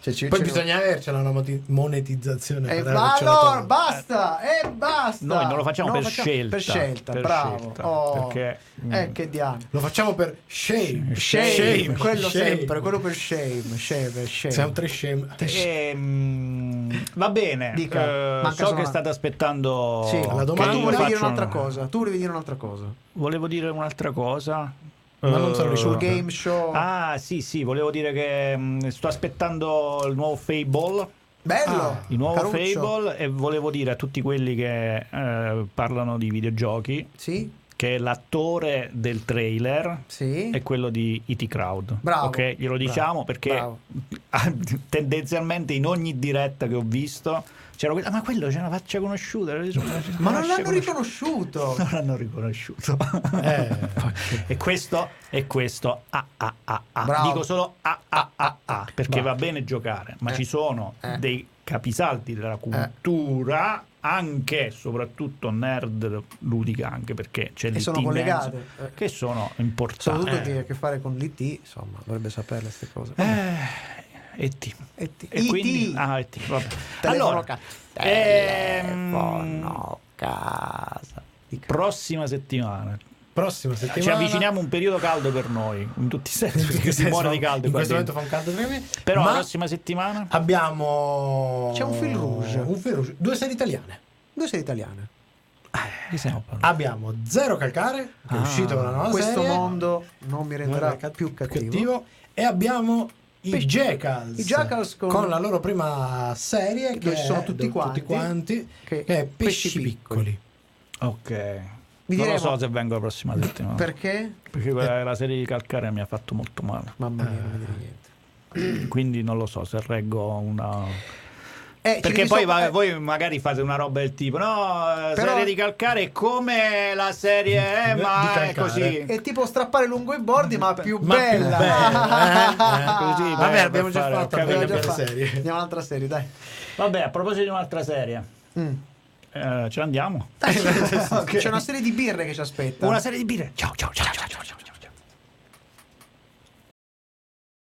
Cioè, ci- Poi ci- bisogna avercela una moti- monetizzazione. Eh, ma allora, basta, e basta. Noi non lo facciamo Non per scelta. Per scelta, Per bravo. scelta, Oh. perché, Eh, mm, che diavolo. Lo facciamo per shame. Shame, quello shame. sempre, quello per shame, shame, shame. Siamo tre shame. Ehm, va bene, Dica, eh, manca so solo che una- state aspettando Sì, la domanda- tu volevi dire un'altra una- cosa. Tu volevi dire un'altra cosa. Volevo dire un'altra cosa. Ma non Eh, sono Sul ricordo. game show. Ah, sì, sì, volevo dire che mh, sto aspettando il nuovo Fable. Bello. Ah, Il nuovo Caruccio. Fable e volevo dire a tutti quelli che eh, parlano di videogiochi Sì, che l'attore del trailer sì. è quello di IT Crowd. Bravo, Ok, glielo bravo, diciamo perché bravo. *laughs* tendenzialmente in ogni diretta che ho visto c'era quello, "Ah, ma quello c'è una faccia conosciuta. Ma non l'hanno riconosciuto. *laughs* Non l'hanno riconosciuto. Eh. *laughs* e questo e questo ah, ah, ah, ah. Dico solo ah, ah, ah, ah, perché Bravo. va bene giocare, ma Eh. ci sono Eh. dei capisaldi della cultura anche e soprattutto nerd ludica anche perché c'è E l'IT sono collegate. Eh. che sono importanti. Soprattutto Eh. che ha a che fare con l'IT, insomma, dovrebbe sapere queste cose. Eh, E.T. E.T. E quindi, ah, E.T. vabbè. Telefono Allora, ca- ehm, telefono casa. Dica. prossima settimana Prossima settimana. ci avviciniamo a un periodo caldo per noi in tutti i sensi perché si muore di caldo In questo momento fa un caldo tremendo. però la prossima settimana abbiamo. C'è un fil rouge. Un fil rouge. Due serie italiane. Due sei italiane. Parlando? Abbiamo Zero Calcare, che è Ah. uscito con la nuova Questo serie. mondo non mi renderà Non è più cattivo. E abbiamo i Jackals. i Jackals con- la loro prima serie. Che sono tutti quanti, quanti, che- che è pesci Pesci Piccoli. ok Vi non lo so se vengo la prossima settimana Perché? perché quella, la serie di Calcare mi ha fatto molto male Mamma mia, non mi dire niente. quindi non lo so se reggo una Eh, perché poi so- va- eh, voi magari fate una roba del tipo no eh, Però- serie di calcare è come la serie è Di ma è così È tipo strappare lungo i bordi, ma più Ma più bella. bella, eh? *laughs* Così, Vabbè, beh, abbiamo già fare- fatto abbiamo già serie. Andiamo un'altra serie, dai. vabbè a proposito di un'altra serie Mm. eh, ce ne andiamo *laughs* C'è una serie di birre che ci aspetta. una serie di birre ciao ciao ciao ciao ciao, ciao.